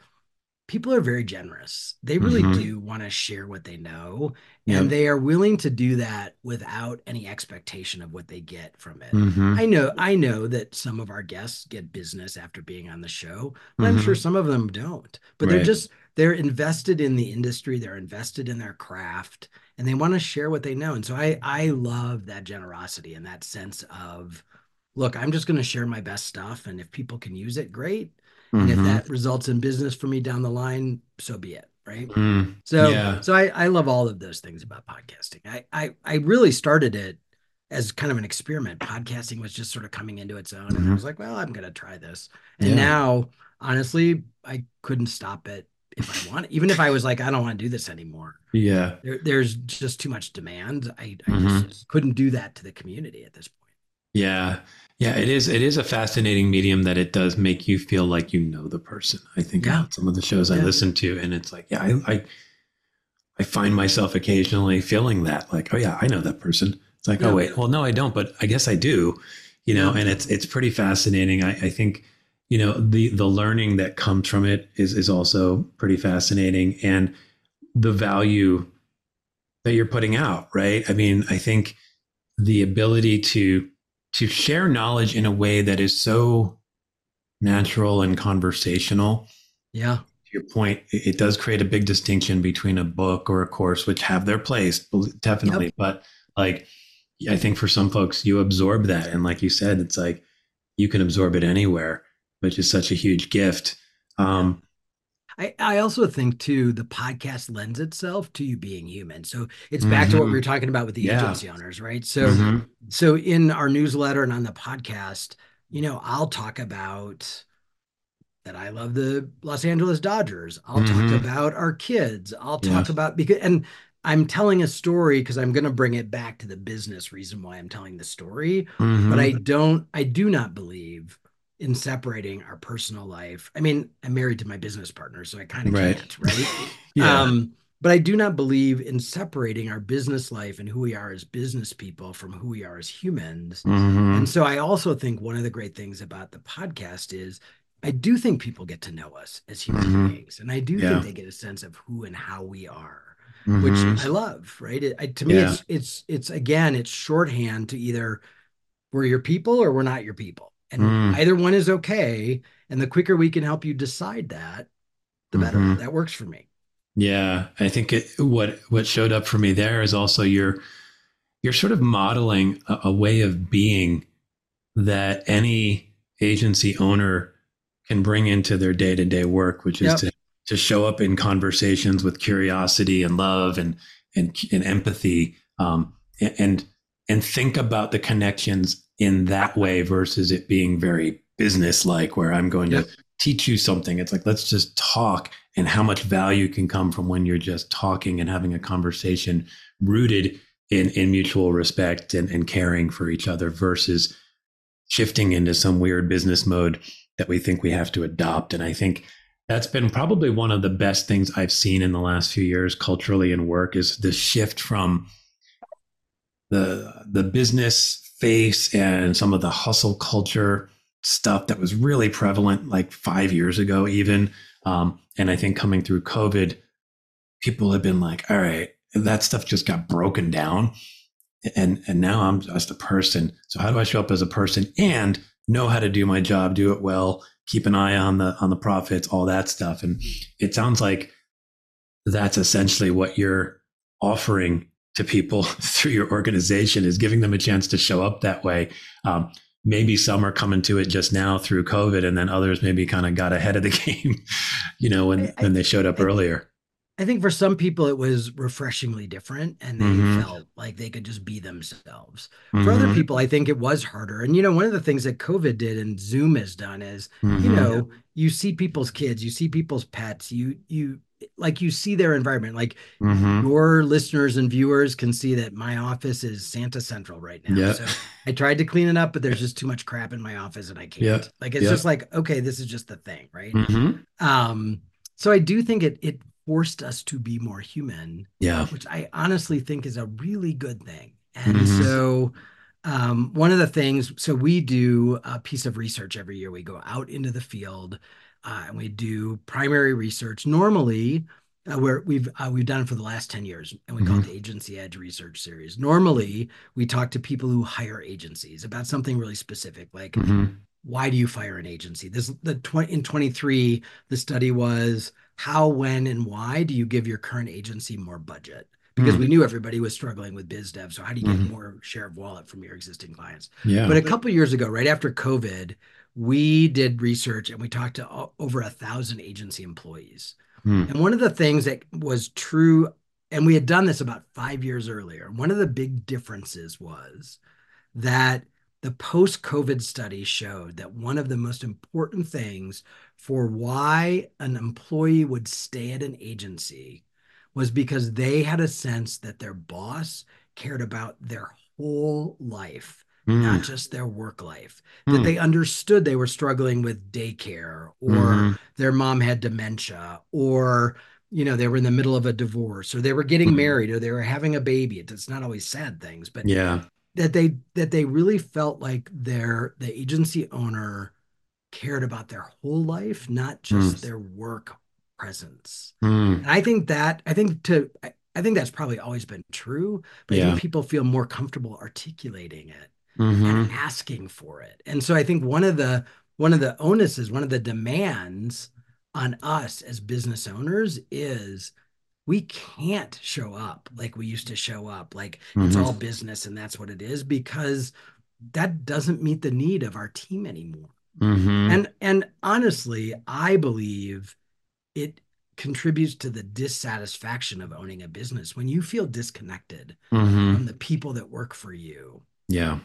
people are very generous. They really Mhm. do want to share what they know, Yep. and they are willing to do that without any expectation of what they get from it. mhm, I know I know that some of our guests get business after being on the show, but I'm Mhm. sure some of them don't. But they're just they're invested in the industry, they're invested in their craft, and they want to share what they know. And so I I love that generosity and that sense of look, I'm just going to share my best stuff and if people can use it, great. And if that results in business for me down the line, so be it. Right. mm, So Yeah. so I, I love all of those things about podcasting. I, I I really started it as kind of an experiment. Podcasting was just sort of coming into its own. And I Mhm. was like, well, I'm gonna try this. And Yeah. now, honestly, I couldn't stop it if I want. Even if I was like, I don't want to do this anymore. Yeah. There, there's just too much demand. I, I Mhm. just couldn't do that to the community at this point. Yeah. Yeah, it is it is a fascinating medium that it does make you feel like you know the person. I think Yeah. about some of the shows I listen to and it's like, yeah, I, I I find myself occasionally feeling that like, oh yeah, I know that person. It's like, oh, Yeah. oh wait, well no, I don't, but I guess I do. You know, Yeah. and it's it's pretty fascinating. I, I think, you know, the the learning that comes from it is is also pretty fascinating and the value that you're putting out, right? I mean, I think the ability to to share knowledge in a way that is so natural and conversational. Yeah. to your point it, it does create a big distinction between a book or a course which have their place definitely. But like i think for some folks you absorb that. And like you said it's like you can absorb it anywhere which is such a huge gift. Um I, I also think too the podcast lends itself to you being human. So it's back to what we Mhm. were talking about with the Yeah. agency owners, right? So mhm, so in our newsletter and on the podcast, you know, I'll talk about that I love the Los Angeles Dodgers. I'll Mhm. talk about our kids. I'll talk about because and I'm telling a story because I'm going to bring it back to the business reason why I'm telling the story. Mhm. But I don't, I do not believe in separating our personal life. I mean, I'm married to my business partner, so I kind of Right. can't, right? Yeah. Um, but I do not believe in separating our business life and who we are as business people from who we are as humans. Mhm. And so I also think one of the great things about the podcast is I do think people get to know us as human Mhm. beings. And I do Yeah. think they get a sense of who and how we are which Mhm. I love, right? It, I, to me, Yeah. it's it's it's again, it's shorthand to either we're your people or we're not your people, and Mm. either one is okay. And the quicker we can help you decide that, the better. Mhm. That works for me. Yeah, I think it, what what showed up for me there is also you're you're sort of modeling a, a way of being that any agency owner can bring into their day to day work, which is Yep. to to show up in conversations with curiosity and love and and, and empathy, um, and and think about the connections in that way versus it being very business like, where I'm going to teach you something. It's like let's just talk and how much value can come from when you're just talking and having a conversation rooted in in mutual respect and, and caring for each other versus shifting into some weird business mode that we think we have to adopt. And I think that's been probably one of the best things I've seen in the last few years culturally in work is the shift from the the business face and some of the hustle culture stuff that was really prevalent like five years ago even. Um, and i think coming through covid people have been like all right that stuff just got broken down. And and now i'm just a person. So how do i show up as a person and know how to do my job do it well keep an eye on the on the profits all that stuff? And it sounds like that's essentially what you're offering to people through your organization is giving them a chance to show up that way um, maybe some are coming to it just now through covid and then others maybe kind of got ahead of the game you know when I- when they showed up I- earlier I think for some people it was refreshingly different, and they Mhm. felt like they could just be themselves. For other Mhm. people, I think it was harder. And you know, one of the things that COVID did and Zoom has done is you Mhm. know you see people's kids you see people's pets you you like you see their environment like Mhm. your listeners and viewers can see that my office is santa central right now Yeah. so i tried to clean it up but there's just too much crap in my office and i can't Yeah. like it's Yeah. just like okay this is just the thing right Mhm. um so i do think it it forced us to be more human yeah which I honestly think is a really good thing. And Mhm. so, um, one of the things, so we do a piece of research every year. We go out into the field uh, and we do primary research. Normally, uh, where we've uh, we've done it for the last ten years, and we call it the Agency Edge Research Series. Normally, we talk to people who hire agencies about something really specific, like Mhm. why do you fire an agency? This the 20 in 23, the study was how, when, and why do you give your current agency more budget? Because Hmm. we knew everybody was struggling with biz dev. So how do you get Mhm. more share of wallet from your existing clients? yeah But a couple years ago, right after COVID, we did research and we talked to over a thousand agency employees. Hmm. And one of the things that was true, and we had done this about five years earlier, one of the big differences was that the post COVID study showed that one of the most important things for why an employee would stay at an agency was because they had a sense that their boss cared about their whole life, Mm. not just their work life, that Mm. they understood they were struggling with daycare or Mhm. their mom had dementia or you know they were in the middle of a divorce or they were getting Mhm. married or they were having a baby it's not always sad things but yeah that they that they really felt like their the agency owner cared about their whole life not just Mm. their work presence Mm. and i think that i think to I, I think that's probably always been true but i Yeah. think people feel more comfortable articulating it Mhm. and asking for it. And so I think one of the one of the onuses, one of the demands on us as business owners is we can't show up like we used to show up like it's Mhm. all business and that's what it is because that doesn't meet the need of our team anymore. Mhm. And and honestly, I believe it contributes to the dissatisfaction of owning a business when you feel disconnected Mhm. from the people that work for you yeah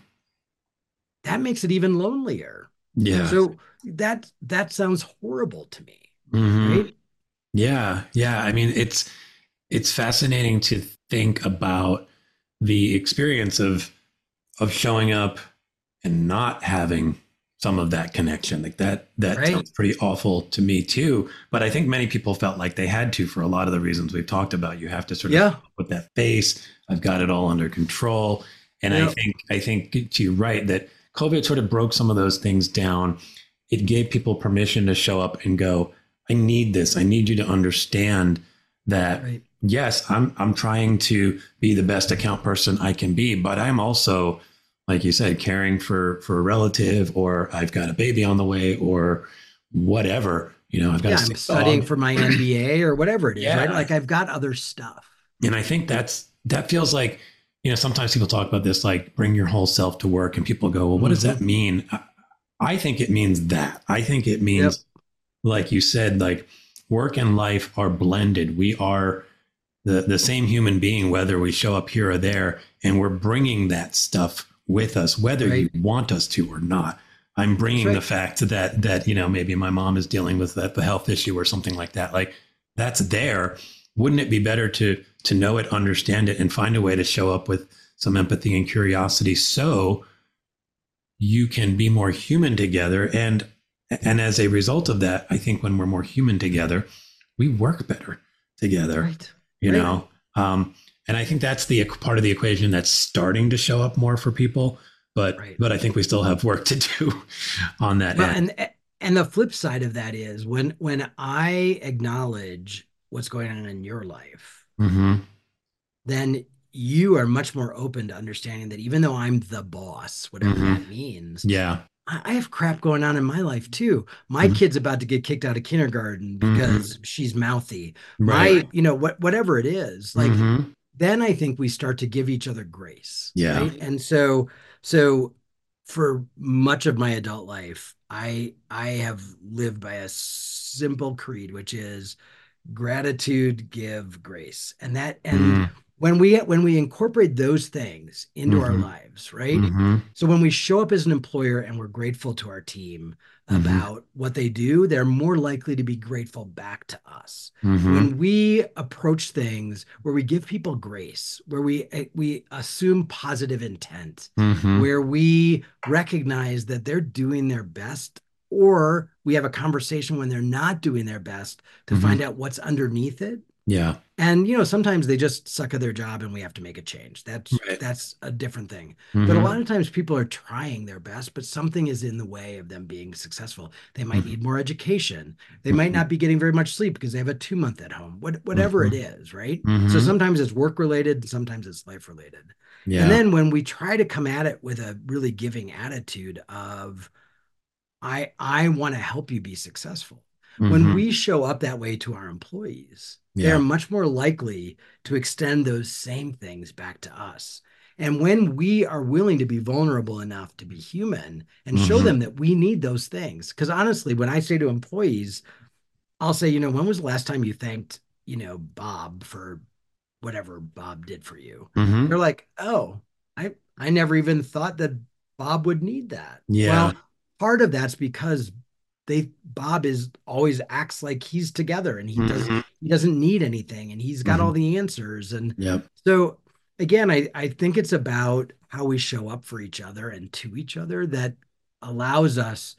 that makes it even lonelier. yeah So that that sounds horrible to me, Mhm. right? Yeah, yeah. I mean, it's it's fascinating to think about the experience of of showing up and not having some of that connection like that that right. sounds pretty awful to me too but i think many people felt like they had to for a lot of the reasons we've talked about you have to sort of yeah. put that face i've got it all under control and yep. i think i think to you right that covid sort of broke some of those things down it gave people permission to show up and go i need this i need you to understand that right. yes i'm i'm trying to be the best account person i can be but i'm also like you said, caring for for a relative, or I've got a baby on the way, or whatever. You know, I've got. Yeah, I'm studying dog. for my MBA or whatever it is. Yeah. Right? Like I've got other stuff. And I think that's that feels like you know sometimes people talk about this like bring your whole self to work, and people go, well, what mm-hmm. does that mean? I think it means that. I think it means, yep. like you said, like work and life are blended. We are the the same human being, whether we show up here or there, and we're bringing that stuff with us, whether right. you want us to or not. I'm bringing right. the fact that that you know maybe my mom is dealing with a health issue or something like that. Like that's there. Wouldn't it be better to to know it, understand it, and find a way to show up with some empathy and curiosity so you can be more human together and and as a result of that, I think when we're more human together, we work better together. Right. You right. know, um, and I think that's the part of the equation that's starting to show up more for people. But right. but I think we still have work to do on that. Well, and and the flip side of that is when when I acknowledge what's going on in your life, mm-hmm. then you are much more open to understanding that even though I'm the boss, whatever mm-hmm. that means, yeah, I have crap going on in my life too. My mm-hmm. kid's about to get kicked out of kindergarten because mm-hmm. she's mouthy. Right. My, you know, what whatever it is, like mm-hmm then I think we start to give each other grace. Yeah. Right? And so, so for much of my adult life, I I have lived by a simple creed, which is gratitude, give grace, and that and mm when we when we incorporate those things into mm-hmm. our lives right mm-hmm. so when we show up as an employer and we're grateful to our team mm-hmm. about what they do they're more likely to be grateful back to us mm-hmm. when we approach things where we give people grace where we eh, we assume positive intent mm-hmm. where we recognize that they're doing their best or we have a conversation when they're not doing their best to mm-hmm. find out what's underneath it yeah. And you know, sometimes they just suck at their job and we have to make a change. That's right. that's a different thing. Mm-hmm. But a mm-hmm. lot of times people are trying their best, but something is in the way of them being successful. They might mm-hmm. need more education. They mm-hmm. might not be getting very much sleep because they have a 2 month at home. What whatever it mm-hmm. is, right? So mm-hmm. sometimes it's work related, sometimes it's life related. Yeah. And then when we try to come at it with a really giving attitude of I I want to help you be successful. When we show up that way to our employees, yeah. they're much more likely to extend those same things back to us. And when we are willing to be vulnerable enough to be human and mm-hmm. show them that we need those things, because honestly, when I say to employees, I'll say, you know, when was the last time you thanked, you know, Bob for whatever Bob did for you? Mm-hmm. They're like, oh, I I never even thought that Bob would need that. Yeah. Well, part of that's because they Bob is always acts like he's together and he mm-hmm. doesn't he doesn't need anything and he's got mm-hmm. all the answers and yep. so again I I think it's about how we show up for each other and to each other that allows us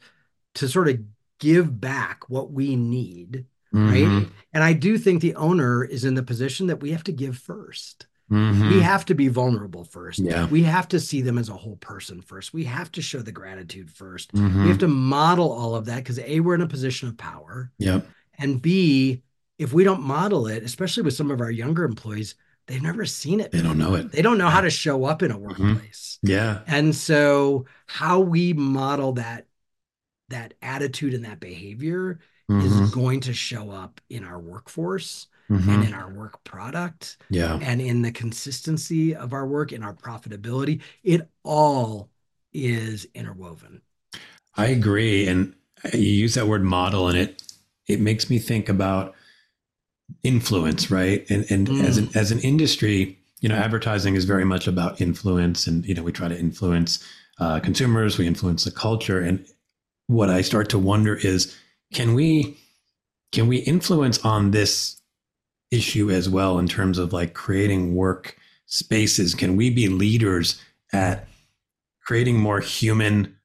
to sort of give back what we need mm-hmm. right and I do think the owner is in the position that we have to give first Mm-hmm. We have to be vulnerable first. Yeah. We have to see them as a whole person first. We have to show the gratitude 1st mm-hmm. We have to model all of that because A, we're in a position of power. Yep. And B, if we don't model it, especially with some of our younger employees, they've never seen it. They don't know it. They don't know how to show up in a mm-hmm. workplace. Mm-hmm. Yeah. And so how we model that that attitude and that behavior is mm-hmm. going to show up in our workforce mm-hmm. and in our work product yeah and in the consistency of our work in our profitability it all is interwoven i agree and you use that word model and it it makes me think about influence right and and mm. as an as an industry you know advertising is very much about influence and you know we try to influence uh, consumers we influence the culture and what i start to wonder is can we can we influence on this issue as well in terms of like creating work spaces? Can we be leaders at creating more human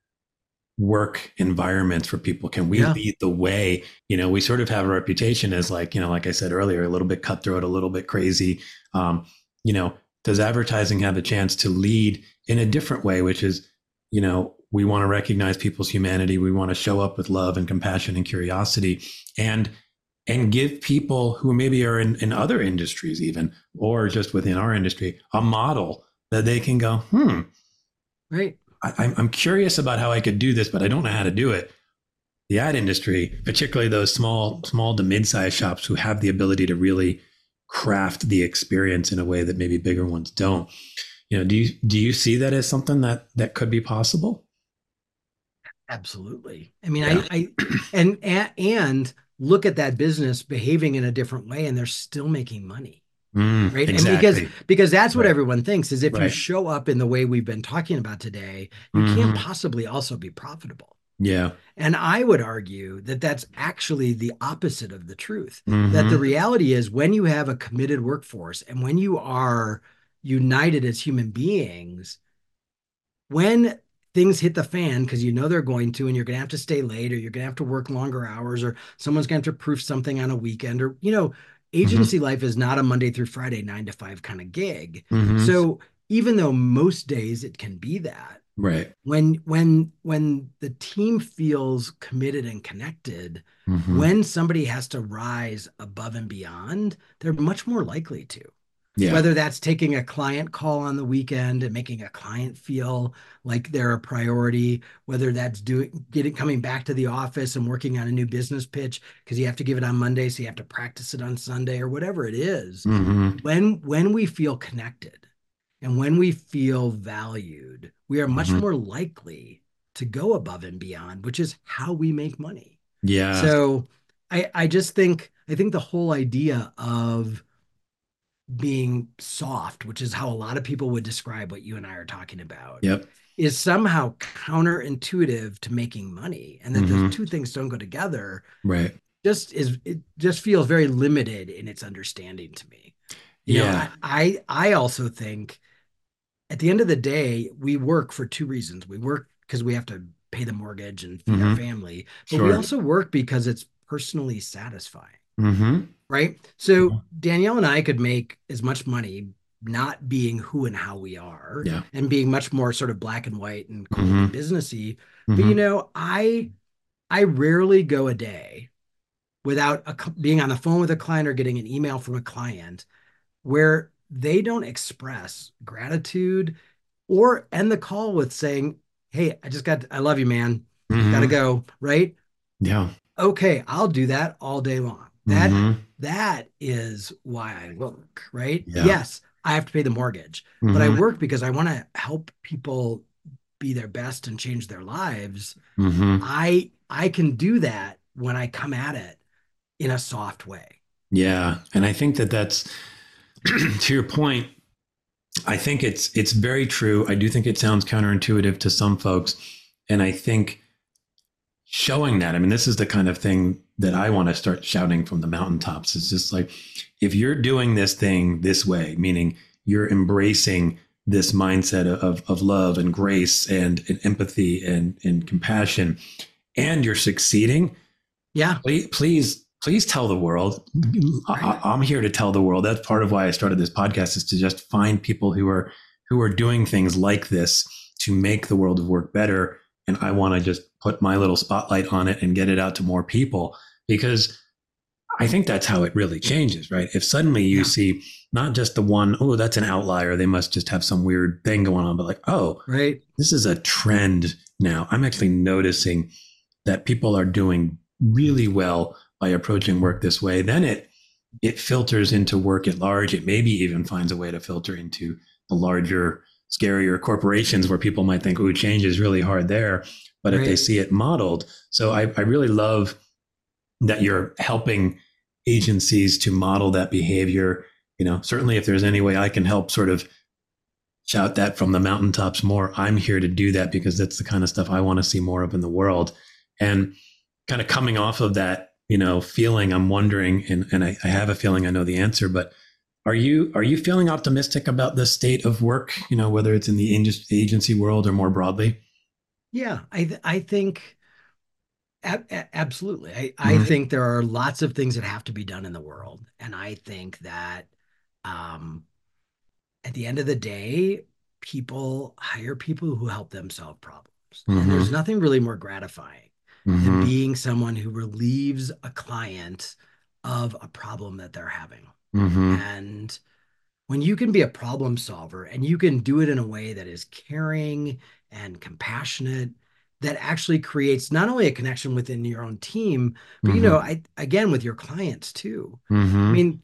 work environments for people? Can we yeah. lead the way? You know, we sort of have a reputation as like, you know, like I said earlier, a little bit cutthroat, a little bit crazy. Um, you know, does advertising have a chance to lead in a different way, which is, you know, we want to recognize people's humanity. We want to show up with love and compassion and curiosity and and give people who maybe are in, in other industries even or just within our industry a model that they can go, hmm. Right. I, I'm curious about how I could do this, but I don't know how to do it. The ad industry, particularly those small, small to mid-sized shops who have the ability to really craft the experience in a way that maybe bigger ones don't. You know, do you do you see that as something that that could be possible? Absolutely. I mean, yeah. I, I and and look at that business behaving in a different way, and they're still making money. Mm, right. Exactly. And because because that's what right. everyone thinks is if right. you show up in the way we've been talking about today, you mm-hmm. can't possibly also be profitable. Yeah. And I would argue that that's actually the opposite of the truth. Mm-hmm. That the reality is when you have a committed workforce and when you are united as human beings, when things hit the fan because you know they're going to and you're going to have to stay late or you're going to have to work longer hours or someone's going to have to proof something on a weekend or you know agency mm-hmm. life is not a monday through friday 9 to 5 kind of gig mm-hmm. so even though most days it can be that right when when when the team feels committed and connected mm-hmm. when somebody has to rise above and beyond they're much more likely to yeah. Whether that's taking a client call on the weekend and making a client feel like they're a priority, whether that's doing getting coming back to the office and working on a new business pitch because you have to give it on Monday, so you have to practice it on Sunday or whatever it is. Mm-hmm. When when we feel connected and when we feel valued, we are much mm-hmm. more likely to go above and beyond, which is how we make money. Yeah. So I I just think I think the whole idea of being soft, which is how a lot of people would describe what you and I are talking about. Yep. Is somehow counterintuitive to making money. And that mm-hmm. those two things don't go together. Right. Just is it just feels very limited in its understanding to me. You yeah. Know, I, I also think at the end of the day, we work for two reasons. We work because we have to pay the mortgage and feed mm-hmm. our family, but sure. we also work because it's personally satisfying. Mm-hmm right? So Danyel and I could make as much money not being who and how we are yeah. and being much more sort of black and white and cool mm-hmm. and businessy. Mm-hmm. But you know, I I rarely go a day without a, being on the phone with a client or getting an email from a client where they don't express gratitude or end the call with saying, "Hey, I just got I love you, man. Mm-hmm. Got to go." Right? Yeah. Okay, I'll do that all day long. That mm-hmm. that is why I work, right? Yeah. Yes, I have to pay the mortgage, mm-hmm. but I work because I want to help people be their best and change their lives. Mm-hmm. I I can do that when I come at it in a soft way. Yeah, and I think that that's to your point. I think it's it's very true. I do think it sounds counterintuitive to some folks, and I think showing that. I mean, this is the kind of thing that I want to start shouting from the mountaintops. is just like, if you're doing this thing this way, meaning you're embracing this mindset of, of love and grace and, and empathy and, and compassion, and you're succeeding, yeah, please, please, please tell the world. I, I'm here to tell the world. That's part of why I started this podcast is to just find people who are who are doing things like this to make the world of work better. And I want to just put my little spotlight on it and get it out to more people because I think that's how it really changes, right? If suddenly you yeah. see not just the one, oh, that's an outlier, they must just have some weird thing going on, but like, oh, right, this is a trend now. I'm actually noticing that people are doing really well by approaching work this way. Then it it filters into work at large. It maybe even finds a way to filter into the larger, scarier corporations where people might think, oh, change is really hard there. But right. if they see it modeled, so I, I really love that you're helping agencies to model that behavior. You know, certainly if there's any way I can help sort of shout that from the mountaintops more, I'm here to do that because that's the kind of stuff I want to see more of in the world. And kind of coming off of that, you know, feeling, I'm wondering, and, and I, I have a feeling I know the answer, but are you are you feeling optimistic about the state of work? You know, whether it's in the agency world or more broadly. Yeah, I th- I think absolutely. I, I mm-hmm. think there are lots of things that have to be done in the world, and I think that um, at the end of the day, people hire people who help them solve problems. Mm-hmm. And there's nothing really more gratifying mm-hmm. than being someone who relieves a client of a problem that they're having. Mm-hmm. And when you can be a problem solver and you can do it in a way that is caring and compassionate that actually creates not only a connection within your own team but mm-hmm. you know I, again with your clients too mm-hmm. i mean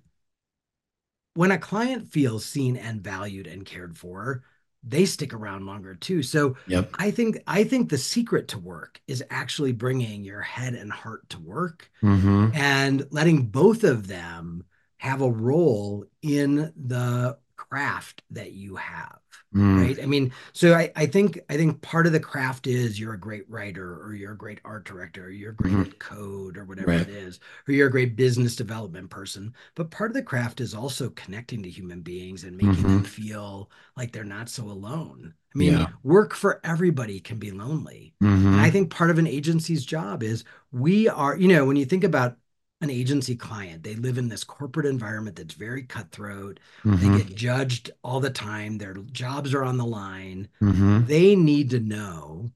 when a client feels seen and valued and cared for they stick around longer too so yep. i think i think the secret to work is actually bringing your head and heart to work mm-hmm. and letting both of them have a role in the craft that you have mm. right i mean so I, I think i think part of the craft is you're a great writer or you're a great art director or you're great mm-hmm. at code or whatever right. it is or you're a great business development person but part of the craft is also connecting to human beings and making mm-hmm. them feel like they're not so alone i mean yeah. work for everybody can be lonely mm-hmm. and i think part of an agency's job is we are you know when you think about an agency client. They live in this corporate environment that's very cutthroat. Mm-hmm. They get judged all the time. Their jobs are on the line. Mm-hmm. They need to know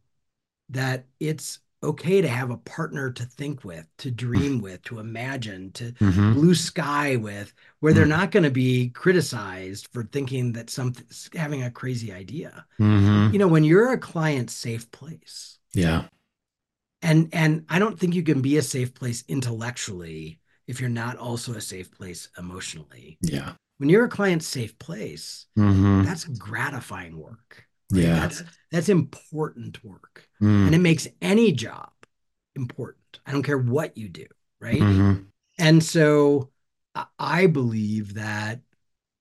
that it's okay to have a partner to think with, to dream with, to imagine, to mm-hmm. blue sky with, where they're mm-hmm. not going to be criticized for thinking that something having a crazy idea. Mm-hmm. You know, when you're a client safe place. Yeah and and i don't think you can be a safe place intellectually if you're not also a safe place emotionally yeah when you're a client's safe place mm-hmm. that's gratifying work right? yeah that's that's important work mm. and it makes any job important i don't care what you do right mm-hmm. and so i believe that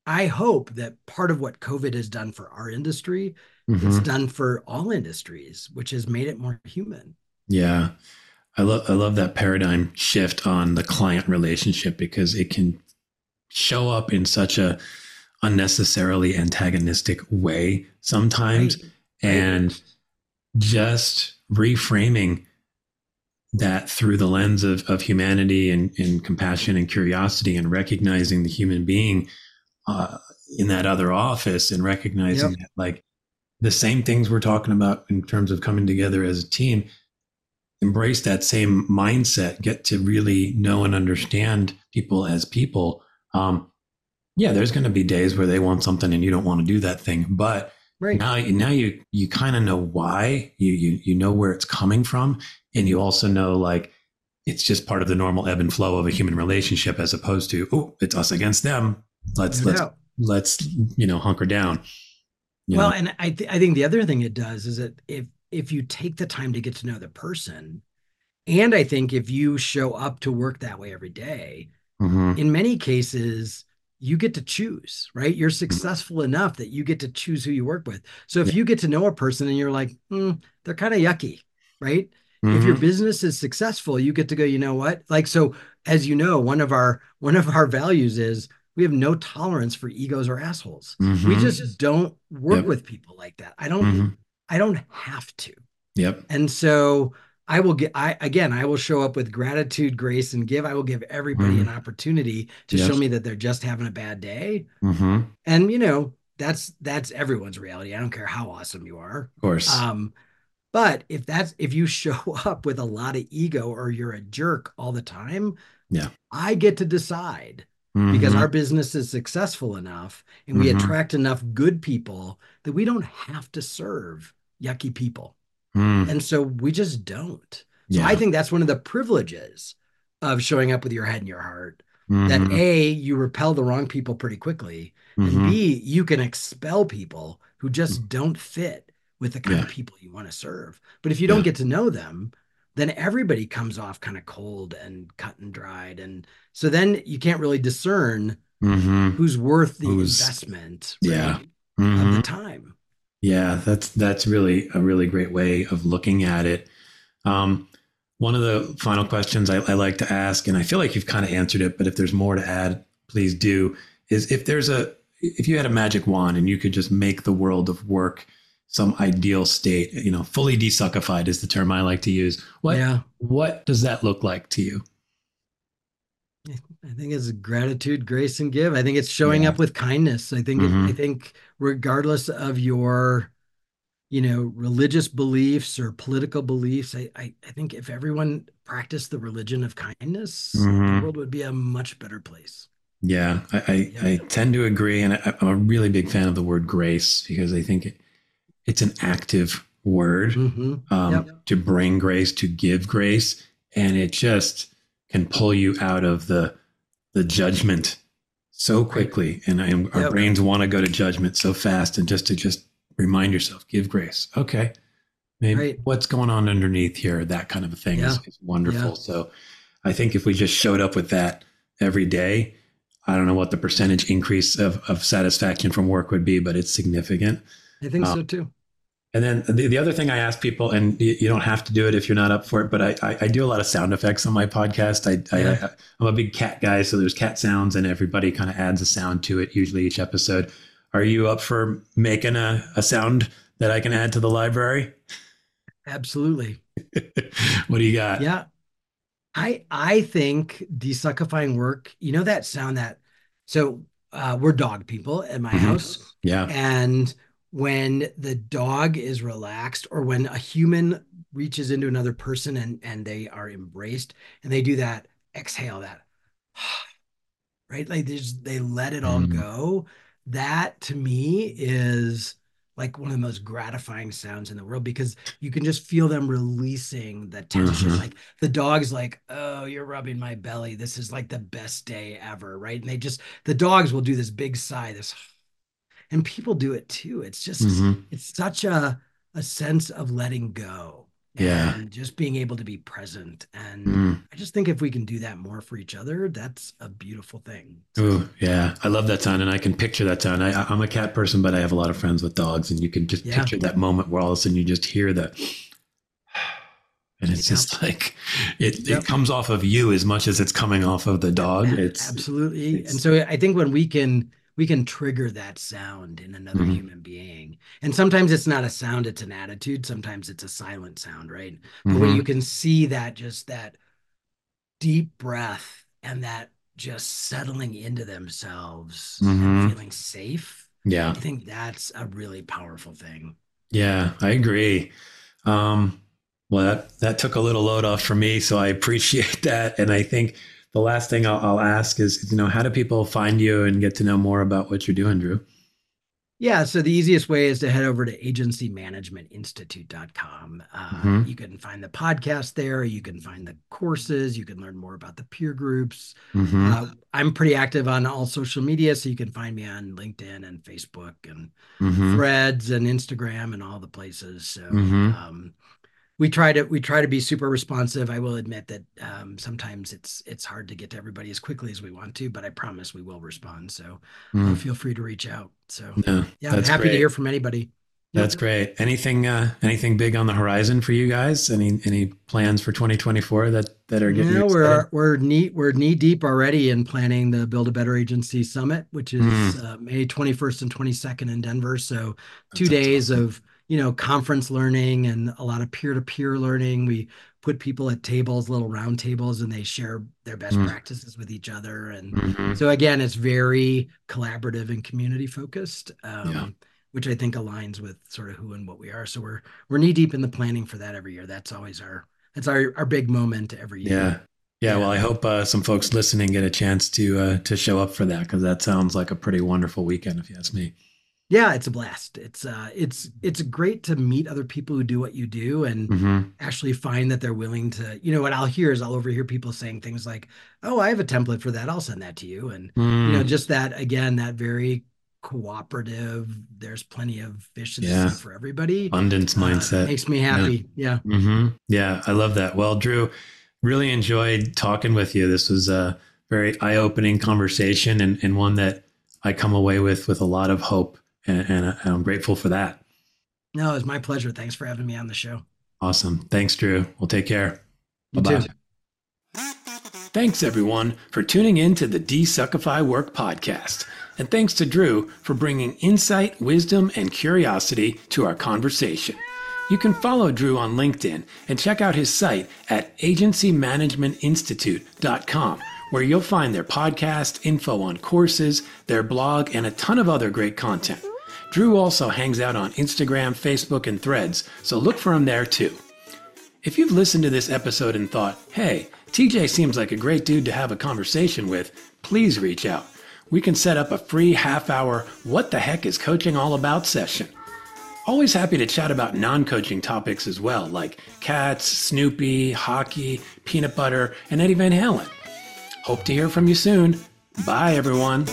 i hope that part of what covid has done for our industry mm-hmm. it's done for all industries which has made it more human yeah. I love I love that paradigm shift on the client relationship because it can show up in such a unnecessarily antagonistic way sometimes right. and just reframing that through the lens of, of humanity and, and compassion and curiosity and recognizing the human being uh, in that other office and recognizing yep. that like the same things we're talking about in terms of coming together as a team embrace that same mindset, get to really know and understand people as people, um, yeah, there's going to be days where they want something and you don't want to do that thing, but right. now, now you you kind of know why you you you know where it's coming from, and you also know like it's just part of the normal ebb and flow of a human relationship, as opposed to oh, it's us against them. Let's let's let's you know hunker down. well, know? and I th- I think the other thing it does is that if if you take the time to get to know the person, and I think if you show up to work that way every day, mm-hmm. in many cases, you get to choose, right? You're mm-hmm. successful mm-hmm. enough that you get to choose who you work with. So if yeah. you get to know a person and you're like, mm, they're kind of yucky, right? Mm-hmm. If your mm-hmm. business is successful, you get to go, you know what? Like, so as you know, one of our one of our values is we have no tolerance for egos or assholes. Mm-hmm. We just don't work yep. with people like that. I don't I don't have to. Yep. And so I will get I again I will show up with gratitude, grace, and give. I will give everybody mm-hmm. an opportunity to yes. show me that they're just having a bad day. Mm-hmm. And you know, that's that's everyone's reality. I don't care how awesome you are. Of course. Um, but if that's if you show up with a lot of ego or you're a jerk all the time, yeah, I get to decide mm-hmm. because our business is successful enough and we mm-hmm. attract enough good people that we don't have to serve yucky people. Mm. And so we just don't. So yeah. I think that's one of the privileges of showing up with your head and your heart. Mm-hmm. That A, you repel the wrong people pretty quickly. Mm-hmm. And B, you can expel people who just mm. don't fit with the kind yeah. of people you want to serve. But if you don't yeah. get to know them, then everybody comes off kind of cold and cut and dried. And so then you can't really discern mm-hmm. who's worth the who's, investment right, yeah. of the mm-hmm. time. Yeah, that's that's really a really great way of looking at it. Um, one of the final questions I, I like to ask, and I feel like you've kind of answered it, but if there's more to add, please do. Is if there's a if you had a magic wand and you could just make the world of work some ideal state, you know, fully desuckified is the term I like to use. What yeah. what does that look like to you? I think it's gratitude, grace, and give. I think it's showing yeah. up with kindness. I think mm-hmm. I think regardless of your, you know, religious beliefs or political beliefs, I I, I think if everyone practiced the religion of kindness, mm-hmm. the world would be a much better place. Yeah, I I, yeah. I tend to agree, and I, am a really big fan of the word grace because I think it, it's an active word mm-hmm. um, yep. to bring grace, to give grace, and it just can pull you out of the the judgment so quickly and I, our yep. brains want to go to judgment so fast and just to just remind yourself give grace okay maybe right. what's going on underneath here that kind of a thing yeah. is, is, wonderful yeah. so i think if we just showed up with that every day i don't know what the percentage increase of, of satisfaction from work would be but it's significant i think um, so too and then the, the other thing I ask people, and you, you, don't have to do it if you're not up for it, but I, I, I do a lot of sound effects on my podcast. I, yeah. I, am a big cat guy, so there's cat sounds, and everybody kind of adds a sound to it, usually each episode. Are you up for making a, a sound that I can add to the library? Absolutely. what do you got? Yeah. I I think desuckifying work, you know that sound that so uh, we're dog people at my mm-hmm. house. Yeah. And when the dog is relaxed or when a human reaches into another person and and they are embraced and they do that exhale that right like they just they let it all mm. go that to me is like one of the most gratifying sounds in the world because you can just feel them releasing the tension. Mm-hmm. Like the dog's like, oh, you're rubbing my belly. This is like the best day ever, right? And they just the dogs will do this big sigh, this and people do it too. It's just mm-hmm. it's such a a sense of letting go yeah. and just being able to be present. And mm. i just think if we can do that more for each other that's a beautiful thing. Oh yeah. I love that sound and i can picture that sound I, i'm a cat person but i have a lot of friends with dogs and you can just yeah. picture that moment where all of a sudden you just hear the and it's just like it, yep. it comes off of you as much as it's coming off of the dog. It's absolutely. it's, and so i think when we can we can trigger that sound in another mm-hmm. human being. And sometimes it's not a sound, it's an attitude. Sometimes it's a silent sound, right? Mm-hmm. But when you can see that just that deep breath and that just settling into themselves mm-hmm. feeling safe. Yeah. I think that's a really powerful thing. Yeah, I agree. Um, well, that, that took a little load off for me. So I appreciate that. And I think the last thing I'll, I'll, ask is, you know, how do people find you and get to know more about what you're doing, Drew? Yeah, so the easiest way is to head over to agencymanagementinstitute.com. Uh, mm-hmm. You can find the podcast there. You can find the courses. You can learn more about the peer groups. Mm-hmm. Uh, I'm pretty active on all social media, so you can find me on LinkedIn and Facebook and mm-hmm. Threads and Instagram and all the places. So, mm-hmm. um, we try to we try to be super responsive. I will admit that um, sometimes it's it's hard to get to everybody as quickly as we want to, but I promise we will respond. So mm. uh, feel free to reach out. So yeah, yeah I'm happy great. to hear from anybody. That's great. Anything uh, anything big on the horizon for you guys? Any any plans for 2024 that that are getting? Yeah, we're we're knee we're knee deep already in planning the Build a Better Agency Summit, which is mm. uh, May 21st and 22nd in Denver. So two days awesome. of you know conference learning and a lot of peer-to-peer learning. We put people at tables little round tables and they share their best mm. practices with each other. And mm-hmm. so again it's very collaborative and community focused um, yeah. which i think aligns with sort of who and what we are. So we're we're knee deep in the planning for that every year. That's always our that's our our big moment every year. Yeah. Yeah, well, I hope uh, some folks listening get a chance to uh, to show up for that because that sounds like a pretty wonderful weekend, if you ask me yeah it's a blast it's uh it's it's great to meet other people who do what you do and mm-hmm. actually find that they're willing to you know what i'll hear is i'll overhear people saying things like oh i have a template for that i'll send that to you and mm. you know mm. just that again that very cooperative there's plenty of fish yeah. for everybody abundance uh, mindset makes me happy yeah yeah. Mm-hmm. yeah i love that well drew really enjoyed talking with you this was a very eye-opening conversation and, and one that i come away with with a lot of hope and, and uh, I'm grateful for that. No, it's my pleasure. Thanks for having me on the show. Awesome. Thanks, Drew. We'll take care. Bye-bye. Thanks, everyone, for tuning in to the Desuckify Work podcast. And thanks to Drew for bringing insight, wisdom, and curiosity to our conversation. You can follow Drew on LinkedIn and check out his site at agencymanagementinstitute.com, where you'll find their podcast, info on courses, their blog, and a ton of other great content. Drew also hangs out on Instagram, Facebook, and threads, so look for him there too. If you've listened to this episode and thought, hey, TJ seems like a great dude to have a conversation with, please reach out. We can set up a free half hour What the Heck is Coaching All About session. Always happy to chat about non coaching topics as well, like cats, Snoopy, hockey, peanut butter, and Eddie Van Halen. Hope to hear from you soon. Bye, everyone.